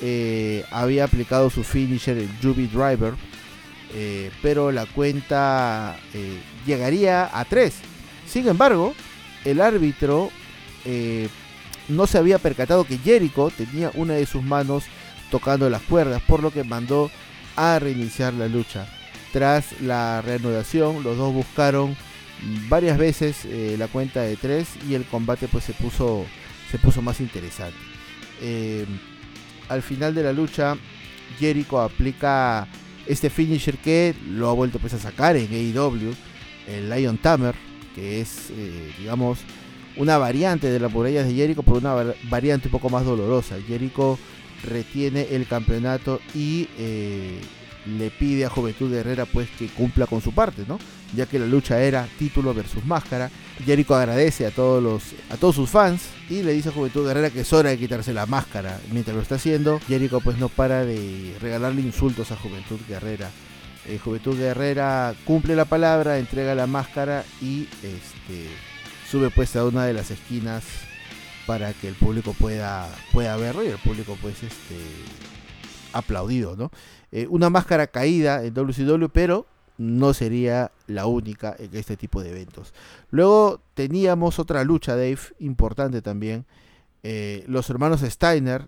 eh, había aplicado su finisher, el Juby Driver, eh, pero la cuenta llegaría a 3. Sin embargo, el árbitro no se había percatado que Jericho tenía una de sus manos tocando las cuerdas, por lo que mandó a reiniciar la lucha. Tras la reanudación, los dos buscaron varias veces eh, la cuenta de 3 y el combate pues se puso, se puso más interesante. Eh, al final de la lucha, Jericho aplica este finisher que lo ha vuelto pues a sacar en AEW, el Lion Tamer, que es eh, digamos una variante de las murallas de Jericho, por una variante un poco más dolorosa. Jericho retiene el campeonato y le pide a Juventud Herrera pues que cumpla con su parte, ¿no? Ya que la lucha era título versus máscara. Jericho agradece a todos los a todos sus fans y le dice a Juventud Guerrera que es hora de quitarse la máscara. Mientras lo está haciendo, Jericho pues no para de regalarle insultos a Juventud Guerrera. Eh, Juventud Guerrera cumple la palabra, entrega la máscara y este sube pues a una de las esquinas para que el público pueda pueda verlo y el público pues este aplaudido, ¿no? Eh, una máscara caída en WCW, pero no sería la única en este tipo de eventos. Luego teníamos otra lucha, Dave, importante también. Eh, los hermanos Steiner,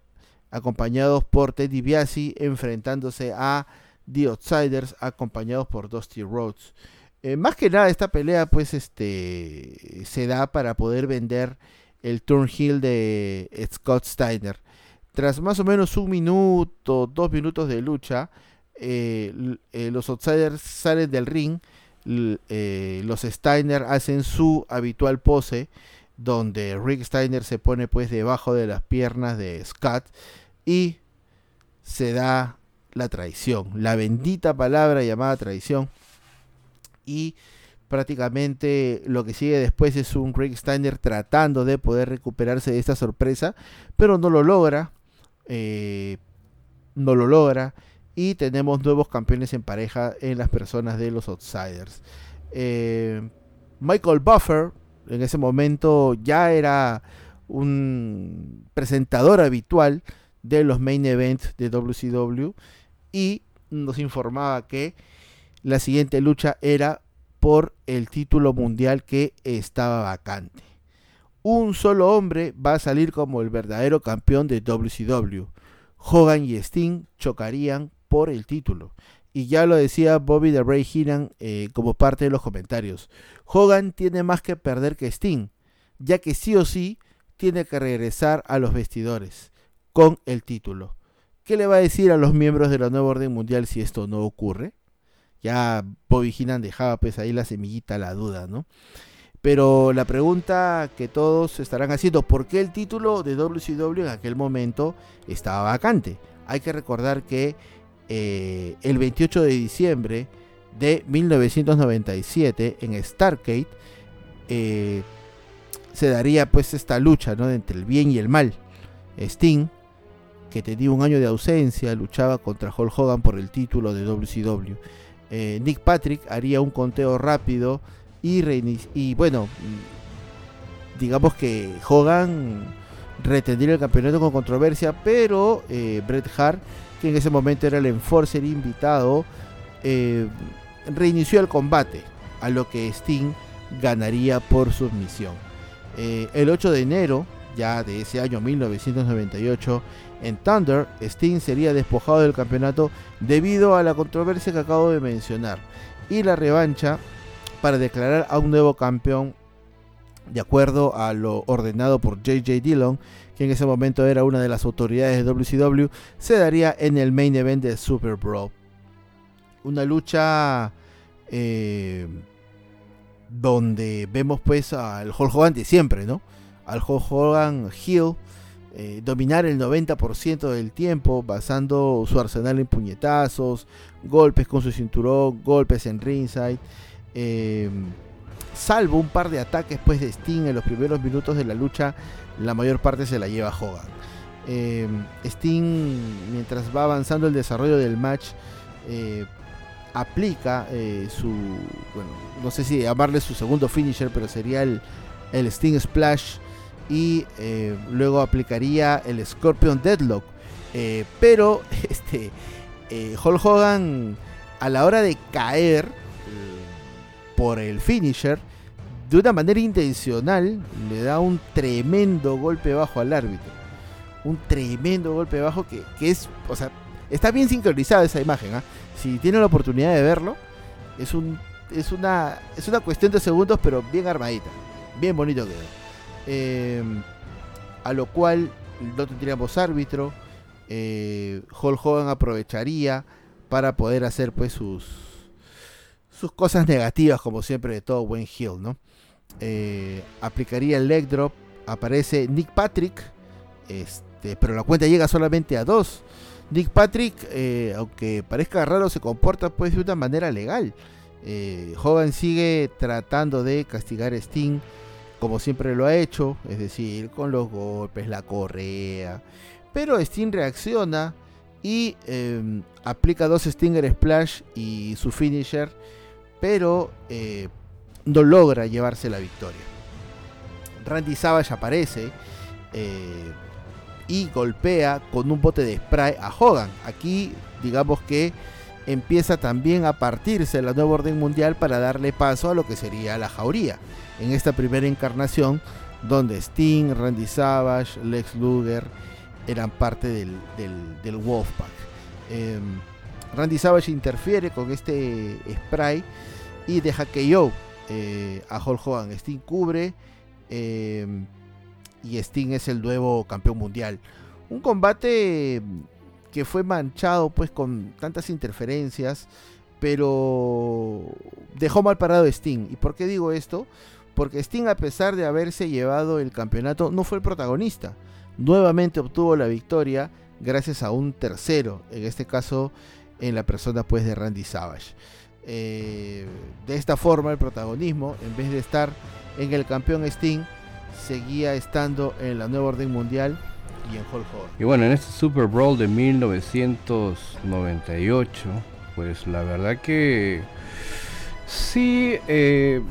acompañados por Teddy Biasi, enfrentándose a The Outsiders acompañados por Dusty Rhodes. Eh, más que nada esta pelea pues este se da para poder vender el turn heel de Scott Steiner. Tras más o menos un minuto, dos minutos de lucha, eh, eh, los Outsiders salen del ring, los Steiner hacen su habitual pose, donde Rick Steiner se pone pues debajo de las piernas de Scott y se da la traición, la bendita palabra llamada traición. Y prácticamente lo que sigue después es un Rick Steiner tratando de poder recuperarse de esta sorpresa, pero no lo logra, eh, no lo logra y tenemos nuevos campeones en pareja en las personas de los Outsiders. Eh, Michael Buffer en ese momento ya era un presentador habitual de los main events de WCW y nos informaba que la siguiente lucha era por el título mundial que estaba vacante. Un solo hombre va a salir como el verdadero campeón de WCW. Hogan y Sting chocarían por el título. Y ya lo decía Bobby de Ray Heenan eh, como parte de los comentarios. Hogan tiene más que perder que Sting, ya que sí o sí tiene que regresar a los vestidores con el título. ¿Qué le va a decir a los miembros de la nueva orden mundial si esto no ocurre? Ya Bobby Heenan dejaba pues ahí la semillita, la duda, ¿no? Pero la pregunta que todos estarán haciendo, ¿por qué el título de WCW en aquel momento estaba vacante? Hay que recordar que eh, el 28 de diciembre de 1997 en Starcade eh, se daría pues esta lucha ¿no? entre el bien y el mal. Sting que tenía un año de ausencia, luchaba contra Hulk Hogan por el título de WCW. Eh, Nick Patrick haría un conteo rápido y, y bueno, digamos que Hogan retendría el campeonato con controversia, pero Bret Hart, que en ese momento era el enforcer invitado, eh, reinició el combate, a lo que Sting ganaría por submisión. el 8 de enero, ya de ese año 1998, en Thunder, Sting sería despojado del campeonato debido a la controversia que acabo de mencionar y la revancha para declarar a un nuevo campeón de acuerdo a lo ordenado por JJ Dillon, que en ese momento era una de las autoridades de WCW, se daría en el main event de Super Brawl. Una lucha eh, donde vemos pues al Hulk Hogan de siempre, ¿no? Al Hulk Hogan heel eh, dominar el 90% del tiempo basando su arsenal en puñetazos, golpes con su cinturón, golpes en ringside. Em, salvo un par de ataques pues de Sting en los primeros minutos de la lucha, la mayor parte se la lleva Hogan. Em, Sting, mientras va avanzando el desarrollo del match, eh, aplica eh, su, bueno, no sé si llamarle su segundo finisher, pero sería el, el Sting Splash y eh, luego aplicaría el Scorpion Deadlock. Eh, pero este eh, Hulk Hogan a la hora de caer por el finisher, de una manera intencional, le da un tremendo golpe bajo al árbitro. Un tremendo golpe bajo que, es, o sea, está bien sincronizada esa imagen. ¿ah? Si tienen la oportunidad de verlo, es, un, es, una, es una cuestión de segundos, pero bien armadita. Bien bonito quedó. Em, a lo cual no tendríamos árbitro. Eh, Hulk Hogan aprovecharía para poder hacer pues sus, sus cosas negativas, como siempre de todo buen heel, ¿no? Eh, aplicaría el leg drop, aparece Nick Patrick, este, pero la cuenta llega solamente a dos. Nick Patrick, eh, aunque parezca raro, se comporta pues de una manera legal. Hogan sigue tratando de castigar a Sting como siempre lo ha hecho, es decir, con los golpes, la correa. Pero Sting reacciona y em, aplica dos Stinger Splash y su finisher, pero eh, no logra llevarse la victoria. Randy Savage aparece eh, y golpea con un bote de spray a Hogan. Aquí digamos que empieza también a partirse la nueva orden mundial para darle paso a lo que sería la jauría en esta primera encarnación donde Sting, Randy Savage, Lex Luger eran parte del, Wolfpack. Em, Randy Savage interfiere con este spray y deja que eh, a Hulk Hogan. Sting cubre eh, y Sting es el nuevo campeón mundial. Un combate que fue manchado pues con tantas interferencias, pero dejó mal parado Sting. ¿Y por qué digo esto? Porque Sting a pesar de haberse llevado el campeonato no fue el protagonista. Nuevamente obtuvo la victoria gracias a un tercero, en este caso en la persona pues de Randy Savage. Eh, de esta forma el protagonismo, en vez de estar en el campeón Sting, seguía estando en la nueva orden mundial y en Hulk Hogan. Y bueno, en este Super Bowl de 1998, pues la verdad que sí, eh,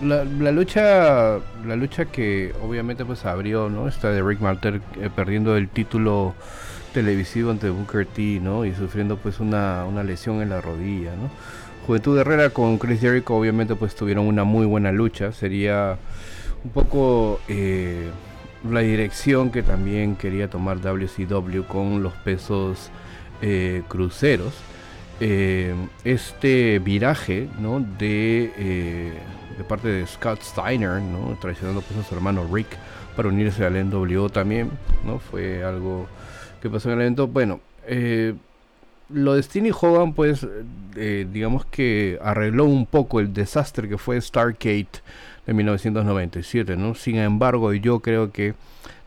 la, lucha, la lucha que obviamente pues abrió, ¿no? Esta de Rick Martel eh, perdiendo el título televisivo ante Booker T, ¿no? Y sufriendo pues una, una lesión en la rodilla, ¿no? Juventud Herrera con Chris Jericho obviamente pues tuvieron una muy buena lucha. Sería un poco eh, la dirección que también quería tomar WCW con los pesos eh, cruceros. Eh, este viraje ¿no? de, parte de Scott Steiner, traicionando a su hermano Rick para unirse al NWO también, ¿no? fue algo que pasó en el evento. Bueno, lo de y Hogan, pues, eh, digamos que arregló un poco el desastre que fue Stargate de 1997, ¿no? Sin embargo, yo creo que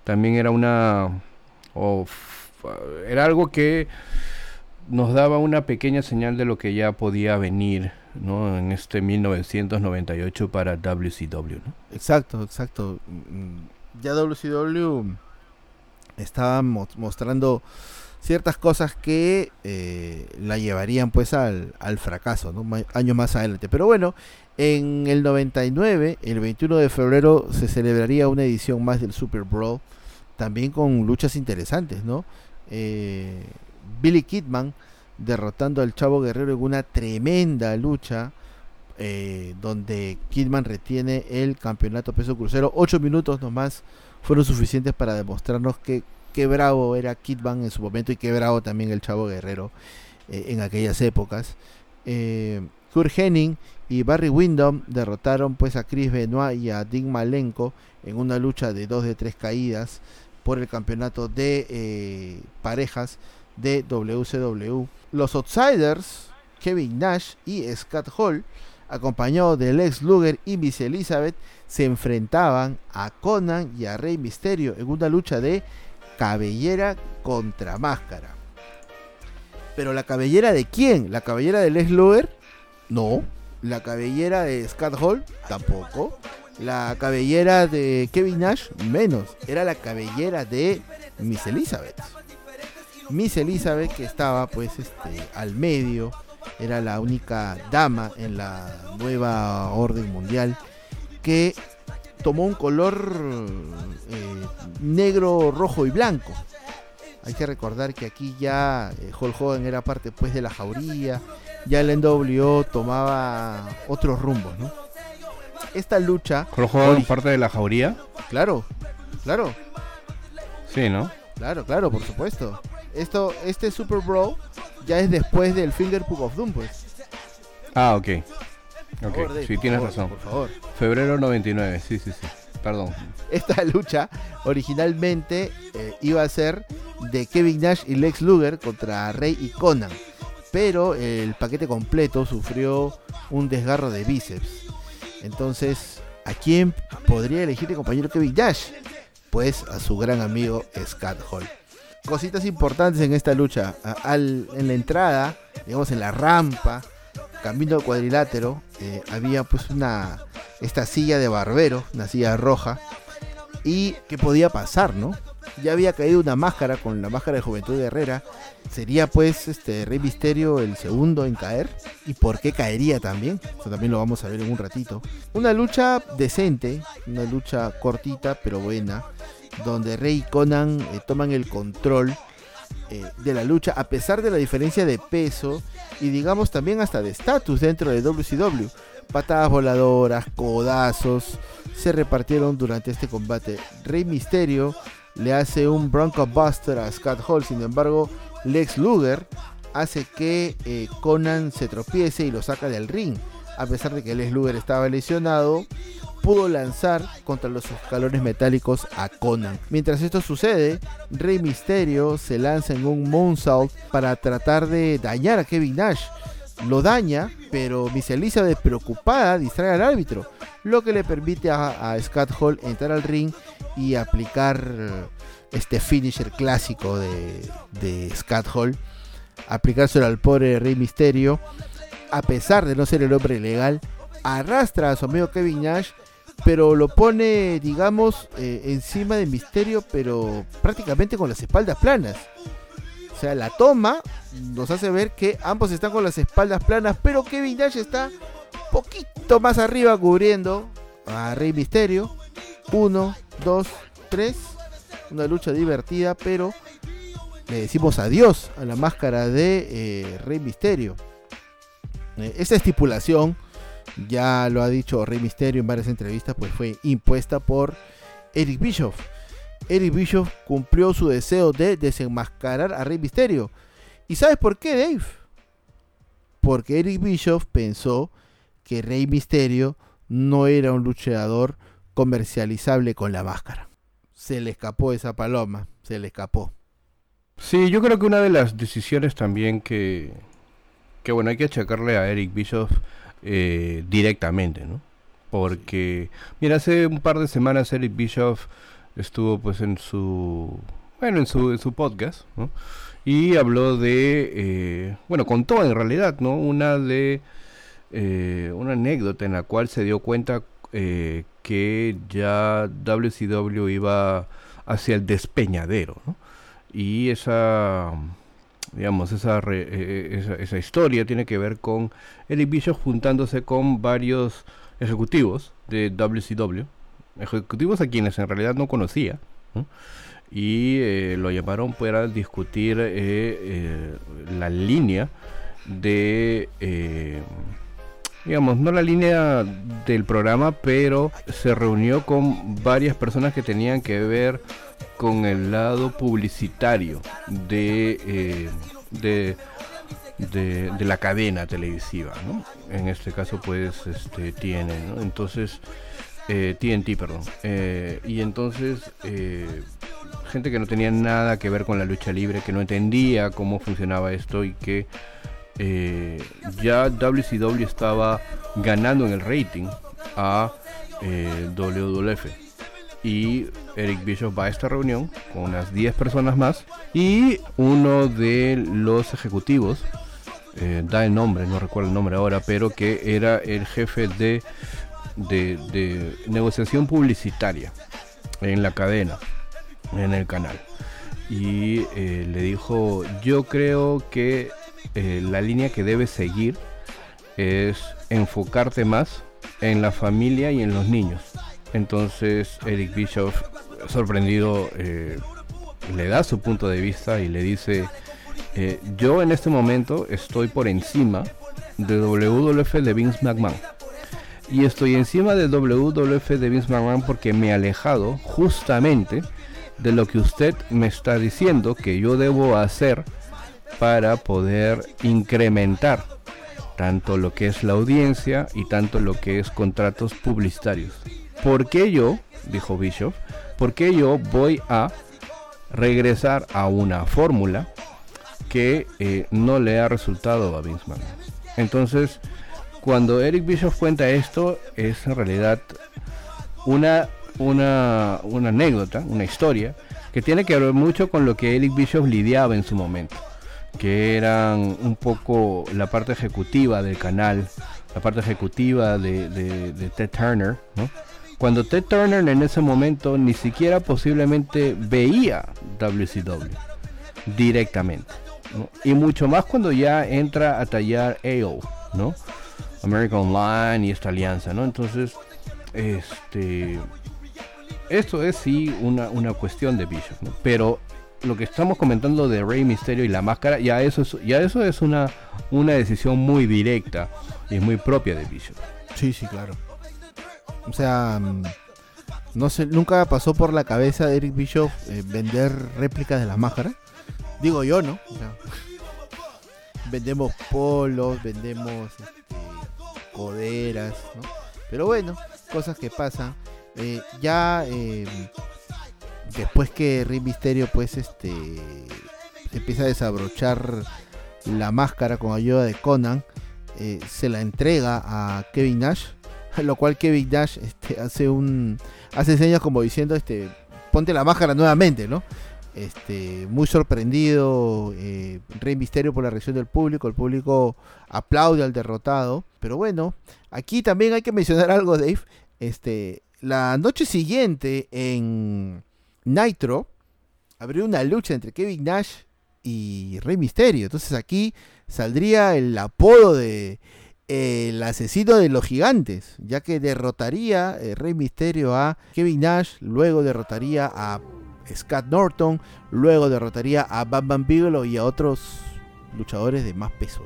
también era una... era algo que nos daba una pequeña señal de lo que ya podía venir, ¿no? En este 1998 para WCW, ¿no? Exacto, exacto. Mm, ya WCW estaba mostrando ciertas cosas que eh, la llevarían pues al, fracaso, ¿no? años más adelante. Pero bueno, en el 99, el 21 de febrero, se celebraría una edición más del Super Brawl, también con luchas interesantes, ¿no? Eh, Billy Kidman derrotando al Chavo Guerrero en una tremenda lucha. Eh, donde Kidman retiene el campeonato peso crucero. Ocho minutos nomás fueron suficientes para demostrarnos que qué bravo era Kidman en su momento y qué bravo también el Chavo Guerrero eh, en aquellas épocas. Eh, Kurt Henning y Barry Windham derrotaron pues a Chris Benoit y a Dick Malenko en una lucha de dos de tres caídas por el campeonato de eh, parejas de WCW. Los Outsiders, Kevin Nash y Scott Hall, acompañados de Lex Luger y Miss Elizabeth, se enfrentaban a Conan y a Rey Misterio en una lucha de cabellera contra máscara. Pero la cabellera de quién? ¿La cabellera de Les? No. La cabellera de Scott Hall? Tampoco. La cabellera de Kevin Nash? Menos. Era la cabellera de Miss Elizabeth. Miss Elizabeth que estaba pues este, al medio. Era la única dama en la nueva orden mundial que tomó un color eh, negro, rojo y blanco. Hay que recordar que aquí ya eh, Hulk Hogan era parte pues de la jauría, ya el NWO tomaba otros rumbos, ¿no? Esta lucha... ¿Hulk Hogan parte de la jauría? Claro, claro. Sí, ¿no? Claro, claro, por supuesto. Esto, este Super Bro ya es después del Finger Poop of Doom, pues. Ah, ok. Ok, sí, tienes razón. Por favor. Febrero 99, sí, sí, sí. Perdón. Esta lucha originalmente eh, iba a ser de Kevin Nash y Lex Luger contra Rey y Conan. Pero el paquete completo sufrió un desgarro de bíceps. Entonces, ¿a quién podría elegir el compañero Kevin Nash? Pues a su gran amigo Scott Hall. Cositas importantes en esta lucha. en la entrada, digamos en la rampa, camino al cuadrilátero, eh, había pues una, esta silla de barbero, una silla roja, y qué podía pasar, ¿no? Ya había caído una máscara con la máscara de Juventud Herrera. Sería pues este Rey Misterio el segundo en caer. ¿Y por qué caería también? Eso también lo vamos a ver en un ratito. Una lucha decente, una lucha cortita pero buena, donde Rey y Conan eh, toman el control eh, de la lucha a pesar de la diferencia de peso y digamos también hasta de estatus dentro de WCW. Patadas voladoras, codazos se repartieron durante este combate. Rey Misterio le hace un Bronco Buster a Scott Hall, sin embargo Lex Luger hace que eh, Conan se tropiece y lo saca del ring. A pesar de que Les Luger estaba lesionado, pudo lanzar contra los escalones metálicos a Conan. Mientras esto sucede, Rey Mysterio se lanza en un moonsault para tratar de dañar a Kevin Nash. Lo daña, pero Miss Elizabeth preocupada distrae al árbitro, lo que le permite a, Scott Hall entrar al ring y aplicar este finisher clásico de, de Scott Hall, aplicárselo al pobre Rey Mysterio, a pesar de no ser el hombre legal, arrastra a su amigo Kevin Nash pero lo pone, digamos, eh, encima del misterio, pero prácticamente con las espaldas planas. O sea, la toma nos hace ver que ambos están con las espaldas planas, pero Kevin Nash está poquito más arriba cubriendo a Rey Misterio. Uno, dos, tres. Una lucha divertida, pero le decimos adiós a la máscara de eh, Rey Misterio. Eh, esta estipulación ya lo ha dicho Rey Misterio en varias entrevistas, pues fue impuesta por Eric Bischoff. Eric Bischoff cumplió su deseo de desenmascarar a Rey Misterio. ¿Y sabes por qué, Dave? Porque Eric Bischoff pensó que Rey Misterio no era un luchador comercializable con la máscara. Se le escapó esa paloma, se le escapó. Sí, yo creo que una de las decisiones también que, que bueno, hay que achacarle a Eric Bischoff eh, directamente, ¿no? Porque, mira, hace un par de semanas Eric Bischoff estuvo pues en su, bueno, en su, en su podcast. Y habló de, eh, bueno, contó en realidad, ¿no? Una de, eh, una anécdota en la cual se dio cuenta que ya WCW iba hacia el despeñadero. Y esa digamos, esa, eh, eh, esa, esa, historia tiene que ver con Eric Bischoff juntándose con varios ejecutivos de WCW, ejecutivos a quienes en realidad no conocía, y eh, lo llamaron para discutir la línea de, digamos, no la línea del programa, pero se reunió con varias personas que tenían que ver con el lado publicitario de, eh, de, de, la cadena televisiva, ¿no? En este caso, pues, este, tiene. Entonces, eh, TNT, perdón. Eh, y entonces, eh, gente que no tenía nada que ver con la lucha libre, que no entendía cómo funcionaba esto y que ya WCW estaba ganando en el rating a WWF y Eric Bishop va a esta reunión con unas 10 personas más y uno de los ejecutivos, eh, da el nombre, no recuerdo el nombre ahora, pero que era el jefe de, de, negociación publicitaria en la cadena, en el canal. Y eh, le dijo, yo creo que eh, la línea que debes seguir es enfocarte más en la familia y en los niños entonces Eric Bischoff, sorprendido, eh, le da su punto de vista y le dice, eh, yo en este momento estoy por encima de WWF de Vince McMahon. Y estoy encima de WWF de Vince McMahon porque me he alejado justamente de lo que usted me está diciendo que yo debo hacer para poder incrementar tanto lo que es la audiencia y tanto lo que es contratos publicitarios. ¿Por qué yo, dijo Bishop, por qué yo voy a regresar a una fórmula que eh, no le ha resultado a Vince? Entonces, cuando Eric Bishop cuenta esto, es en realidad una, una, una anécdota, una historia, que tiene que ver mucho con lo que Eric Bishop lidiaba en su momento, que eran un poco la parte ejecutiva del canal, la parte ejecutiva de, de Ted Turner, ¿no? Cuando Ted Turner en ese momento ni siquiera posiblemente veía WCW directamente. Y mucho más cuando ya entra a tallar AO, ¿no? American Online y esta alianza, ¿no? Entonces, este. Esto es sí una, una cuestión de Bishop, ¿no? Pero lo que estamos comentando de Rey Mysterio y la máscara, ya eso es, ya eso es una, una decisión muy directa y muy propia de Bishop. Sí, sí, claro. O sea, mm, no sé, nunca pasó por la cabeza de Eric Bischoff eh, vender réplicas de las máscaras. Digo yo, ¿no? vendemos polos, vendemos este, coderas, ¿no? Pero bueno, cosas que pasan. Eh, ya eh, después que Rey Misterio pues este empieza a desabrochar la máscara con ayuda de Conan, eh, se la entrega a Kevin Nash, lo cual Kevin Nash este, hace un hace señas como diciendo este ponte la máscara nuevamente, ¿no? Este, muy sorprendido eh, Rey Misterio por la reacción del público, el público aplaude al derrotado, pero bueno, aquí también hay que mencionar algo, Dave, este, la noche siguiente en Nitro abrió una lucha entre Kevin Nash y Rey Misterio. Entonces aquí saldría el apodo de el asesino de los gigantes, ya que derrotaría eh, Rey Misterio a Kevin Nash, luego derrotaría a Scott Norton, luego derrotaría a Batman Bigelow y a otros luchadores de más peso,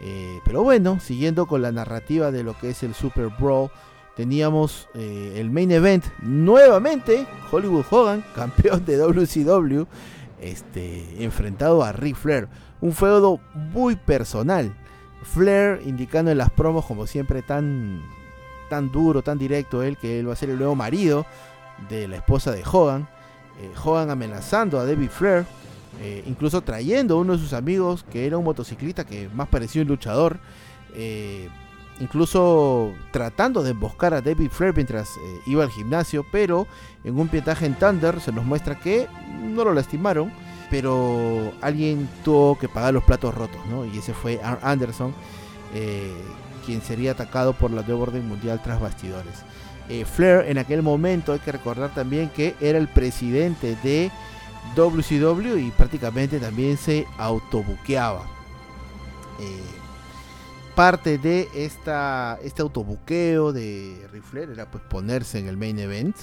eh, pero bueno, siguiendo con la narrativa de lo que es el Super Brawl, teníamos eh, el main event nuevamente, Hollywood Hogan, campeón de WCW, este, enfrentado a Ric Flair. Un feudo muy personal. Flair indicando en las promos como siempre tan, tan duro, tan directo él, que él va a ser el nuevo marido de la esposa de Hogan. Eh, Hogan amenazando a David Flair, eh, incluso trayendo a uno de sus amigos que era un motociclista que más parecía un luchador. Eh, incluso tratando de emboscar a David Flair mientras iba al gimnasio, pero en un pietaje en Thunder se nos muestra que no lo lastimaron, pero alguien tuvo que pagar los platos rotos, ¿no? Y ese fue Anderson, quien sería atacado por la nueva orden mundial tras bastidores. Eh, Flair en aquel momento, hay que recordar también que era el presidente de WCW y prácticamente también se autobuqueaba. Eh, parte de esta, este autobuqueo de Ric era pues ponerse en el main event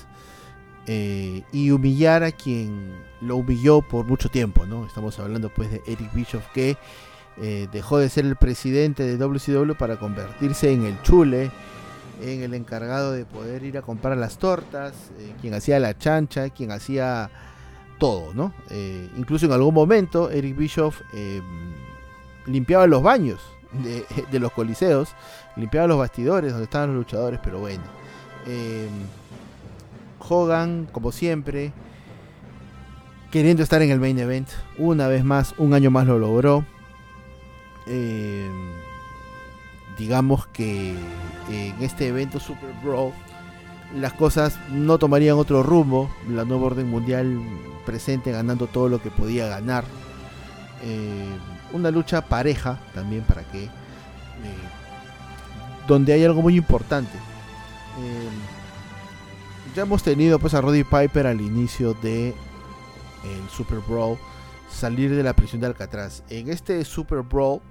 eh, y humillar a quien lo humilló por mucho tiempo, ¿no? Estamos hablando pues de Eric Bischoff que dejó de ser el presidente de WCW para convertirse en el chule en el encargado de poder ir a comprar las tortas, eh, quien hacía la chancha, quien hacía todo, ¿no? Eh, incluso en algún momento Eric Bischoff em, limpiaba los baños de, los coliseos, limpiaba los bastidores donde estaban los luchadores, pero bueno. Hogan, como siempre, queriendo estar en el main event, una vez más, un año más lo logró. Em, digamos que en este evento Super Brawl las cosas no tomarían otro rumbo, la nueva orden mundial presente ganando todo lo que podía ganar. Eh, una lucha pareja también para que... Eh, donde hay algo muy importante. Eh, ya hemos tenido pues a Roddy Piper al inicio de el Super Brawl salir de la prisión de Alcatraz. En este Super Brawl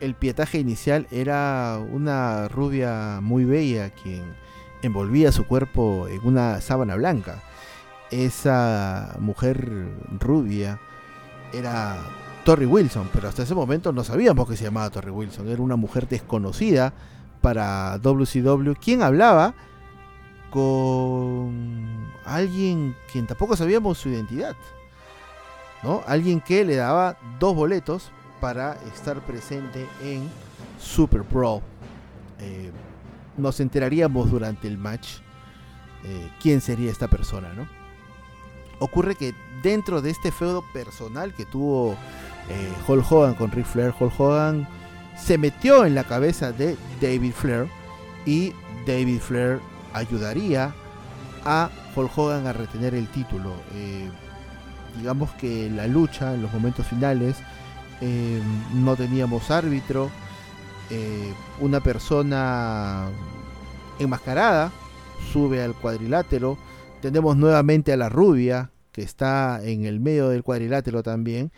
el pietaje inicial era una rubia muy bella quien envolvía su cuerpo en una sábana blanca. Esa mujer rubia era Torrey Wilson, pero hasta ese momento no sabíamos que se llamaba Torrey Wilson. Era una mujer desconocida para WCW, quien hablaba con alguien quien tampoco sabíamos su identidad. ¿no? Alguien que le daba dos boletos para estar presente en Super Pro. Eh, nos enteraríamos durante el match eh, quién sería esta persona, ¿no? Ocurre que dentro de este feudo personal que tuvo eh, Hulk Hogan con Ric Flair, Hulk Hogan se metió en la cabeza de David Flair y David Flair ayudaría a Hulk Hogan a retener el título. digamos que la lucha en los momentos finales eh, no teníamos árbitro, eh, una persona enmascarada sube al cuadrilátero, tenemos nuevamente a la rubia que está en el medio del cuadrilátero también,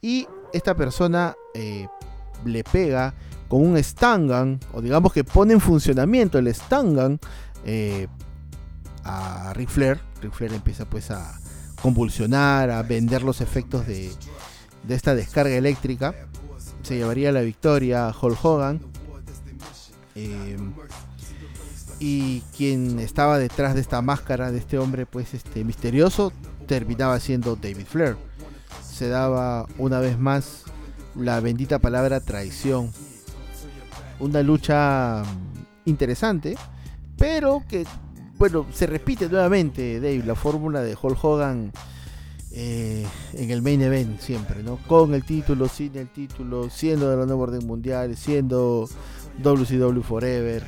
y esta persona eh, le pega con un Stangan, o digamos que pone en funcionamiento el Stangan a Ric Flair. Ric Flair empieza pues a convulsionar, a vender los efectos de, esta descarga eléctrica. Se llevaría la victoria a Hulk Hogan. Eh, y quien estaba detrás de esta máscara de este hombre pues este misterioso terminaba siendo David Flair. Se daba una vez más la bendita palabra traición. Una lucha mm, interesante, pero que, bueno, se repite nuevamente, Dave, la fórmula de Hulk Hogan eh, en el main event siempre, ¿no? Con el título, sin el título, siendo de la nueva orden mundial, siendo WCW Forever,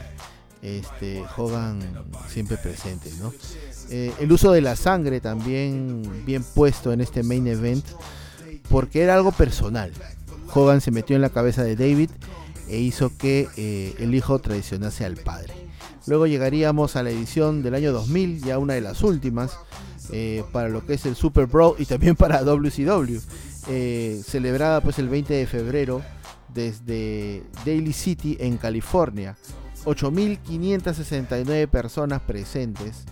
este, Hogan siempre presente, ¿no? Eh, el uso de la sangre también bien puesto en este main event, porque era algo personal. Hogan se metió en la cabeza de David e hizo que eh, el hijo traicionase al padre. Luego llegaríamos a la edición del año 2000, ya una de las últimas, eh, para lo que es el Super Brawl y también para WCW, celebrada pues el 20 de febrero desde Daly City en California. 8.569 personas presentes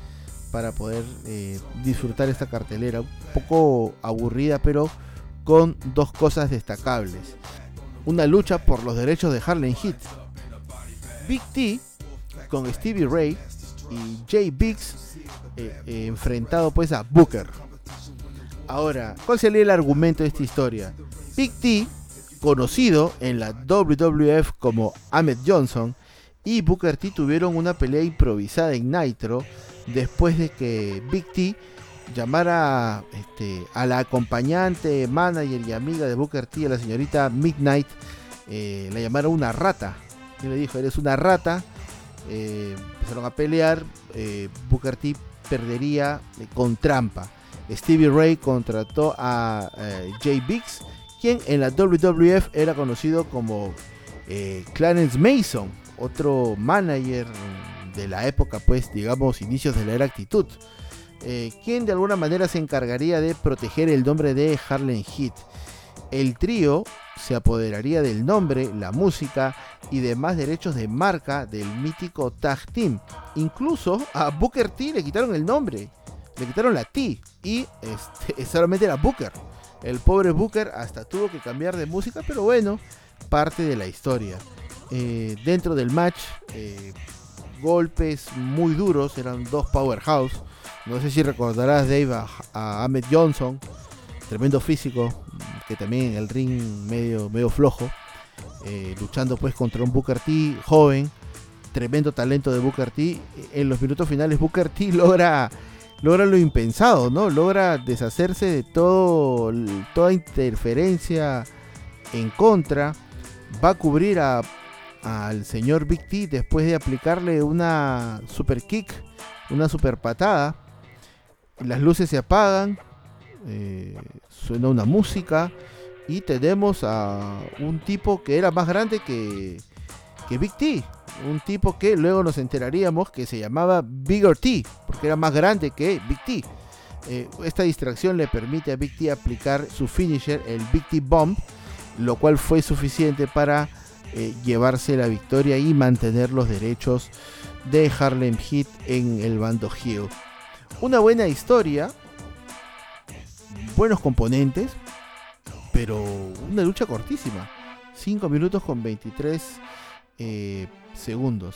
para poder eh, disfrutar esta cartelera. Un poco aburrida, pero con dos cosas destacables. Una lucha por los derechos de Harlem Heat. Big T con Stevie Ray y Jay Biggs eh, eh, enfrentado pues a Booker. Ahora, ¿cuál sería el argumento de esta historia? Big T, conocido en la WWF como Ahmed Johnson, y Booker T tuvieron una pelea improvisada en Nitro después de que Big T llamara este, a la acompañante, manager y amiga de Booker T, a la señorita Midnight, eh, la llamaron una rata. Y le dijo, eres una rata. Eh, empezaron a pelear. Eh, Booker T perdería con trampa. Stevie Ray contrató a Jay Biggs, quien en la WWF era conocido como Clarence Mason, otro manager de la época, pues digamos, inicios de la era actitud, eh, quien de alguna manera se encargaría de proteger el nombre de Harlem Heat. El trío se apoderaría del nombre, la música y demás derechos de marca del mítico Tag Team. Incluso a Booker T le quitaron el nombre, le quitaron la T y este, solamente era Booker. El pobre Booker hasta tuvo que cambiar de música, pero bueno, parte de la historia. Eh, dentro del match, eh, golpes muy duros, eran dos powerhouse. No sé si recordarás Dave a, Ahmed Johnson, tremendo físico, que también el ring medio, medio flojo, eh, luchando pues contra un Booker T joven, tremendo talento de Booker T. En los minutos finales Booker T logra, logra lo impensado, ¿no? Logra deshacerse de todo, toda interferencia en contra. Va a cubrir a al señor Big T después de aplicarle una super kick, una super patada. Las luces se apagan, eh, suena una música y tenemos a un tipo que era más grande que, que Big T. Un tipo que luego nos enteraríamos que se llamaba Bigger T, porque era más grande que Big T. Eh, esta distracción le permite a Big T aplicar su finisher, el Big T Bomb, lo cual fue suficiente para eh, llevarse la victoria y mantener los derechos de Harlem Heat en el bando Hill. Una buena historia, buenos componentes, pero una lucha cortísima. 5 minutos con 23 eh, segundos.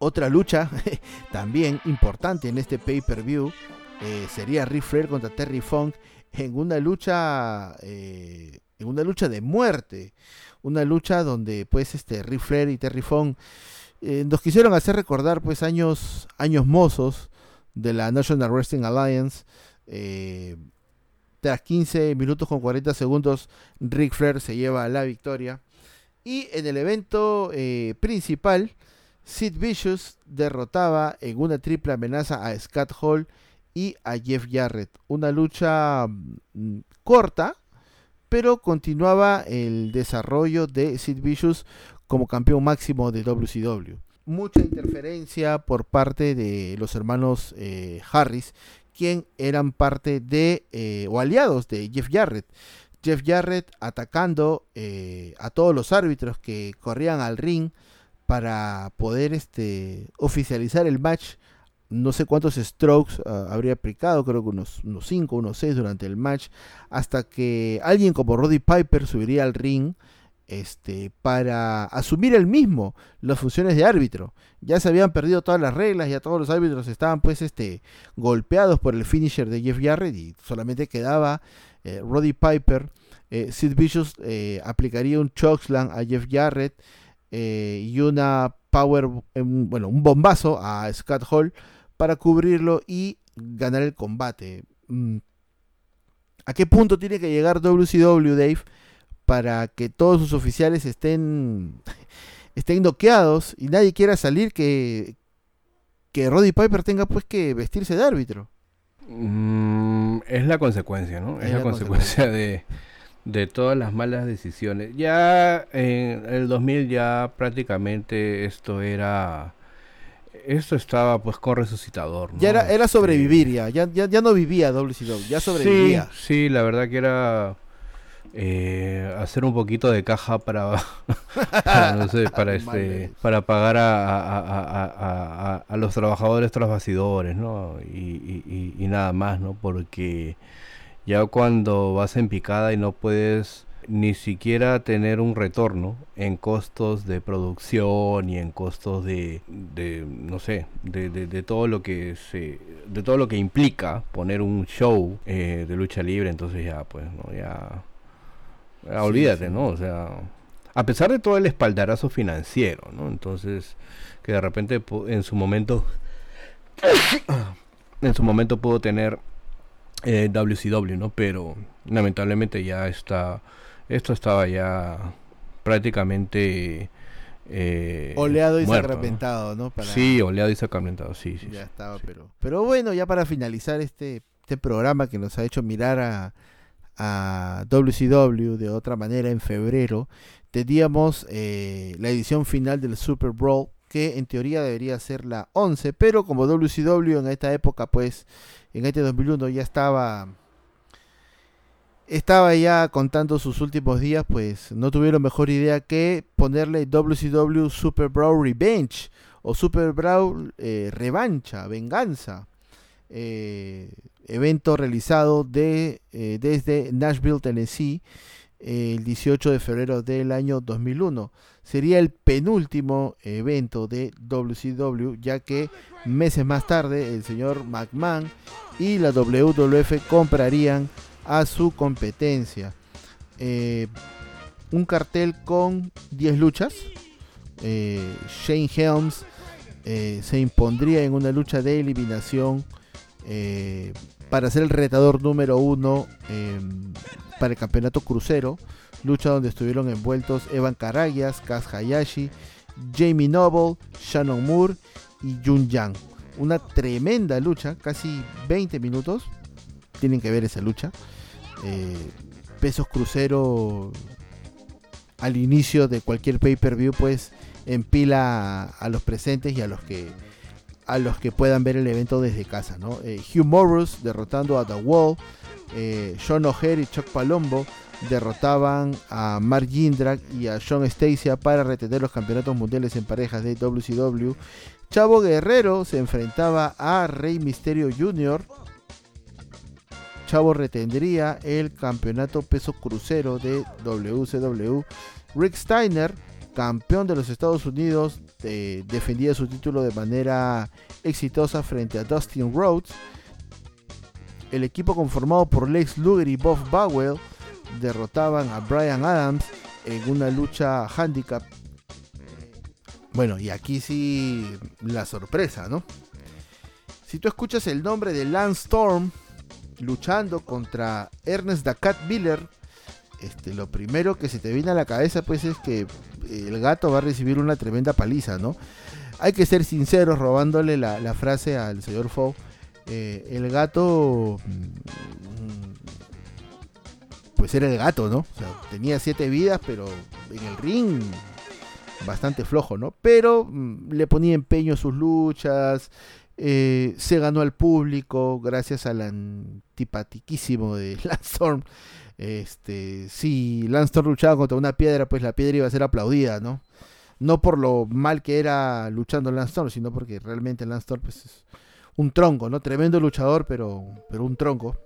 Otra lucha también importante en este pay-per-view eh, sería Ric Flair contra Terry Funk en una lucha en una lucha de muerte una lucha donde pues este Ric Flair y Terry Funk eh, nos quisieron hacer recordar pues años, años mozos de la National Wrestling Alliance. Tras 15 minutos con 40 segundos, Ric Flair se lleva la victoria. Y en el evento eh, principal, Sid Vicious derrotaba en una triple amenaza a Scott Hall y a Jeff Jarrett. Una lucha mm, corta, pero continuaba el desarrollo de Sid Vicious como campeón máximo de WCW. Mucha interferencia por parte de los hermanos eh, Harris, quien eran parte de eh, o aliados de Jeff Jarrett. Jeff Jarrett atacando eh, a todos los árbitros que corrían al ring para poder este, oficializar el match no sé cuántos strokes ah, habría aplicado, creo que unos 5, unos 6 durante el match, hasta que alguien como Roddy Piper subiría al ring este, para asumir el mismo las funciones de árbitro. Ya se habían perdido todas las reglas, ya todos los árbitros estaban pues este, golpeados por el finisher de Jeff Jarrett y solamente quedaba eh, Roddy Piper eh, Sid Vicious eh, aplicaría un chokeslam a Jeff Jarrett y una power, bueno, un bombazo a Scott Hall para cubrirlo y ganar el combate. Mm. ¿A qué punto tiene que llegar WCW, Dave, para que todos sus oficiales estén, estén noqueados y nadie quiera salir que, que Roddy Piper tenga pues que vestirse de árbitro? Mm, es la consecuencia, ¿no? Es, la, consecuencia, de, de todas las malas decisiones. Ya en el 2000 ya prácticamente esto era esto estaba pues con resucitador. Ya era, era sobrevivir ya. ya, ya, no vivía WCW, ya sobrevivía. Sí, la verdad que era eh, hacer un poquito de caja para, no sé, para este, para pagar a, a, los trabajadores tras ¿no? Y, y, nada más, ¿no? Porque ya cuando vas en picada y no puedes ni siquiera tener un retorno en costos de producción y en costos de, de no sé, de, de, todo lo que se, de todo lo que implica poner un show eh, de lucha libre, entonces ya, pues, no, ya, olvídate, ¿no? O sea, a pesar de todo el espaldarazo financiero, ¿no? Entonces, que de repente en su momento, en su momento pudo tener eh, WCW, ¿no? Pero lamentablemente ya está esto estaba ya prácticamente eh, oleado y sacramentado, ¿no? Sí, oleado y sacramentado, sí, sí. Ya estaba, pero pero bueno, ya para finalizar este este programa que nos ha hecho mirar a, a WCW de otra manera en febrero, teníamos eh, la edición final del Super Brawl que en teoría debería ser la 11, pero como WCW en esta época, pues en este 2001 ya estaba estaba ya contando sus últimos días, pues no tuvieron mejor idea que ponerle WCW Super Brawl Revenge o Super Brawl eh, Revancha, Venganza. Eh, evento realizado de, eh, desde Nashville, Tennessee, el 18 de febrero del año 2001. Sería el penúltimo evento de WCW, ya que meses más tarde el señor McMahon y la WWF comprarían a su competencia. Eh, un cartel con 10 luchas. Shane Helms se impondría en una lucha de eliminación para ser el retador número uno em, para el campeonato crucero. Lucha donde estuvieron envueltos Evan Karagias, Kaz Hayashi, Jamie Noble, Shannon Moore y Jun Yang. Una tremenda lucha, casi 20 minutos. Tienen que ver esa lucha. Eh, pesos crucero al inicio de cualquier pay-per-view pues empila a, los presentes y a los que a los que puedan ver el evento desde casa ¿no? Eh, Hugh Morris derrotando a The Wall eh, Sean O'Hare y Chuck Palombo derrotaban a Mark Jindrak y a Sean Stacia para retener los campeonatos mundiales en parejas de WCW Chavo Guerrero se enfrentaba a Rey Mysterio Jr. Chavo retendría el campeonato peso crucero de WCW. Rick Steiner, campeón de los Estados Unidos, eh, defendía su título de manera exitosa frente a Dustin Rhodes. El equipo conformado por Lex Luger y Bob Bowell derrotaban a Brian Adams en una lucha handicap. Bueno, y aquí sí la sorpresa, ¿no? Si tú escuchas el nombre de Lance Storm, luchando contra Ernest Dacat Miller, este, lo primero que se te viene a la cabeza pues es que el gato va a recibir una tremenda paliza, ¿no? Hay que ser sinceros robándole la, frase al señor Fou. Eh, el gato mm, pues era el gato, ¿no? O sea, tenía siete vidas, pero en el ring bastante flojo, ¿no? Pero mm, le ponía empeño a sus luchas, eh, se ganó al público gracias al antipatiquísimo de Landstorm. Este, si Landstorm luchaba contra una piedra, pues la piedra iba a ser aplaudida, ¿no? No por lo mal que era luchando Landstorm, sino porque realmente Landstorm pues, es un tronco, ¿no? Tremendo luchador, pero, pero un tronco.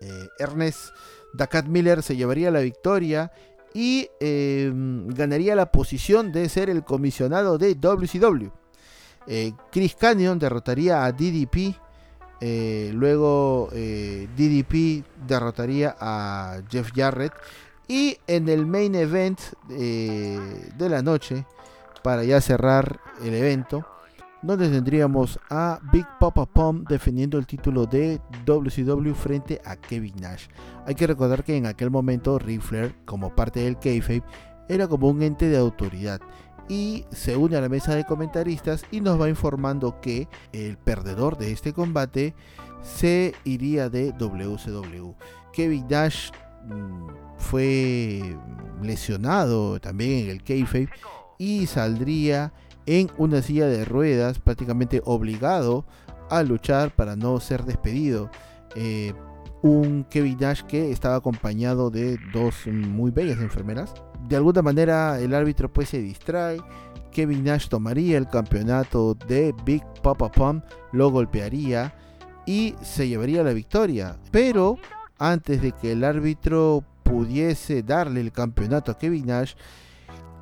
Eh, Ernest Dacat Miller se llevaría la victoria y em, ganaría la posición de ser el comisionado de WCW. Eh, Chris Canyon derrotaría a DDP Eh, luego eh, DDP derrotaría a Jeff Jarrett. Y en el main event eh, de la noche, para ya cerrar el evento, donde tendríamos a Big Papa Pump defendiendo el título de WCW frente a Kevin Nash. Hay que recordar que en aquel momento Ric Flair, como parte del kayfabe, era como un ente de autoridad y se une a la mesa de comentaristas y nos va informando que el perdedor de este combate se iría de WCW. Kevin Nash mm, fue lesionado también en el kayfabe y saldría en una silla de ruedas prácticamente obligado a luchar para no ser despedido. Eh, un Kevin Nash que estaba acompañado de dos muy bellas enfermeras. De alguna manera el árbitro pues se distrae. Kevin Nash tomaría el campeonato de Big Papa Pump, lo golpearía y se llevaría la victoria. Pero antes de que el árbitro pudiese darle el campeonato a Kevin Nash,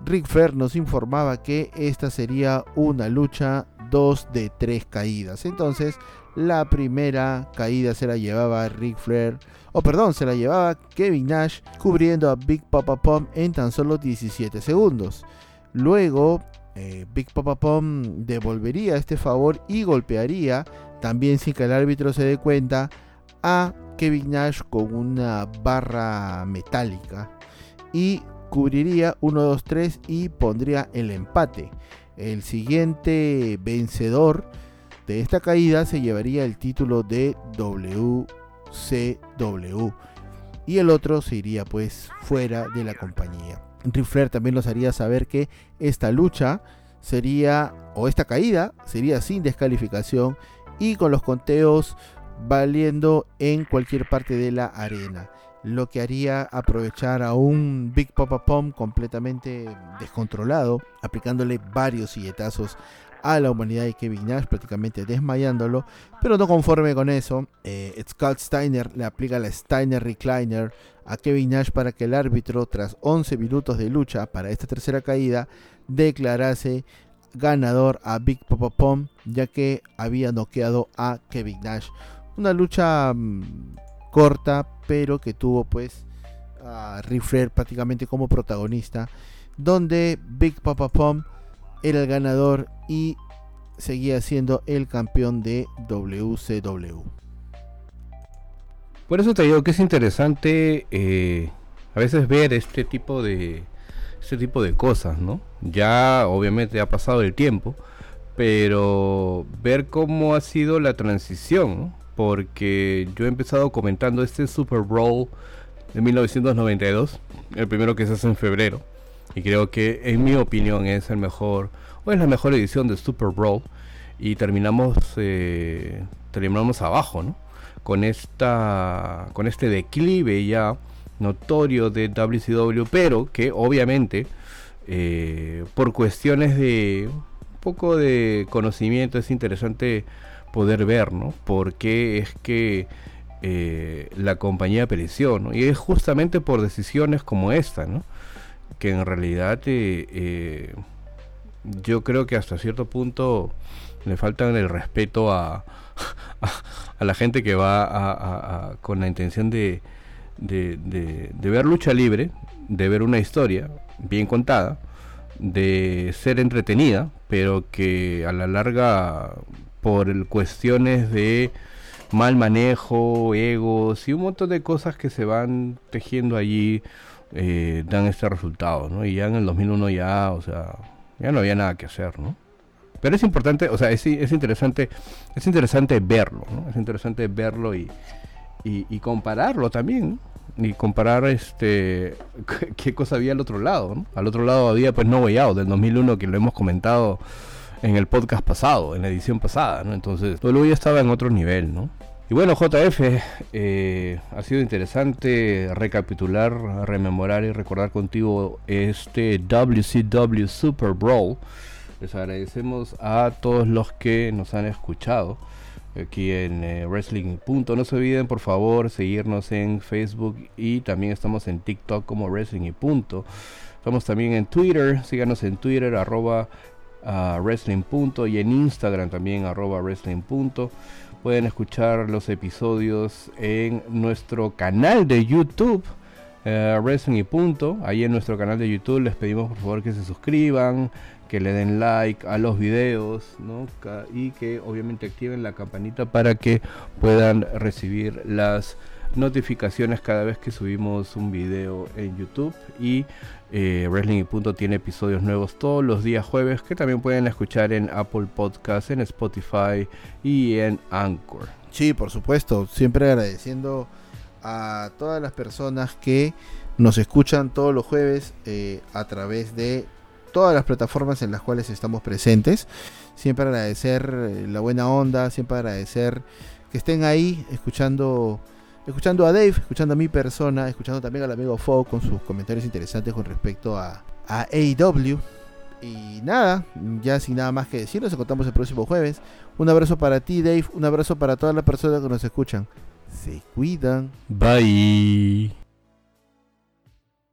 Rick Flair nos informaba que esta sería una lucha 2 de 3 caídas. Entonces la primera caída se la llevaba Ric Flair, o perdón, se la llevaba Kevin Nash cubriendo a Big Papa Pump en tan solo 17 segundos. Luego, eh, Big Papa Pump devolvería este favor y golpearía, también sin que el árbitro se dé cuenta, a Kevin Nash con una barra metálica y cubriría 1, 2, 3 y pondría el empate. El siguiente vencedor de esta caída se llevaría el título de WCW. Y el otro se iría pues fuera de la compañía. Ric también nos haría saber que esta lucha sería, o esta caída sería sin descalificación y con los conteos valiendo en cualquier parte de la arena. Lo que haría aprovechar a un Big Papa Pump completamente descontrolado, aplicándole varios silletazos a la humanidad de Kevin Nash, prácticamente desmayándolo. Pero no conforme con eso, eh, Scott Steiner le aplica la Steiner Recliner a Kevin Nash para que el árbitro, tras 11 minutos de lucha para esta tercera caída, declarase ganador a Big Papa Pom, ya que había noqueado a Kevin Nash. Una lucha mm, corta, pero que tuvo pues a Ric prácticamente como protagonista, donde Big Papa Pom era el ganador y seguía siendo el campeón de WCW. Por eso te digo que es interesante eh, a veces ver este tipo de este tipo de cosas, ¿no? Ya obviamente ha pasado el tiempo, pero ver cómo ha sido la transición, porque yo he empezado comentando este Super Bowl de 1992, el primero que se hace en febrero y creo que en mi opinión es el mejor o es la mejor edición de Super Bowl y terminamos eh, terminamos abajo ¿no? con esta con este declive ya notorio de WCW pero que obviamente eh, por cuestiones de un poco de conocimiento es interesante poder ver ¿no? por qué es que eh, la compañía pereció ¿no? y es justamente por decisiones como esta ¿no? Que en realidad eh, eh, yo creo que hasta cierto punto le faltan el respeto a, a, la gente que va con la intención de, de, de, ver lucha libre, de ver una historia bien contada, de ser entretenida, pero que a la larga por cuestiones de mal manejo, egos y un montón de cosas que se van tejiendo allí eh, dan este resultado, ¿no? Y ya en el 2001 ya, o sea, ya no había nada que hacer, ¿no? Pero es importante, o sea, es, es interesante, es interesante verlo, ¿no? Es interesante verlo y, y, compararlo también, Y comparar este qué cosa había al otro lado, ¿no? Al otro lado había pues No Way Out del 2001 que lo hemos comentado en el podcast pasado, en la edición pasada, ¿no? Entonces, luego ya estaba en otro nivel, ¿no? Y bueno, JF, eh, ha sido interesante recapitular, rememorar y recordar contigo este WCW Super Bowl. Les agradecemos a todos los que nos han escuchado aquí en eh, Wrestling. No se olviden, por favor, seguirnos en Facebook y también estamos en TikTok como Wrestling y. Estamos también en Twitter, síganos en Twitter, arroba a wrestling. y en Instagram también arroba wrestling. Pueden escuchar los episodios en nuestro canal de YouTube. Uh, wrestling y punto. Ahí en nuestro canal de YouTube les pedimos por favor que se suscriban, que le den like a los videos y que obviamente activen la campanita para que puedan recibir las notificaciones cada vez que subimos un video en YouTube y eh, Wrestling y Punto tiene episodios nuevos todos los días jueves que también pueden escuchar en Apple Podcast, en Spotify y en Anchor. Sí, por supuesto, siempre agradeciendo a todas las personas que nos escuchan todos los jueves eh, a través de todas las plataformas en las cuales estamos presentes. Siempre agradecer eh, la buena onda, siempre agradecer que estén ahí escuchando escuchando a Dave, escuchando a mi persona, escuchando también al amigo Fo con sus comentarios interesantes con respecto a, a AEW. Y nada, ya sin nada más que decir, nos encontramos el próximo jueves. Un abrazo para ti, Dave. Un abrazo para todas las personas que nos escuchan. Se cuidan. Bye.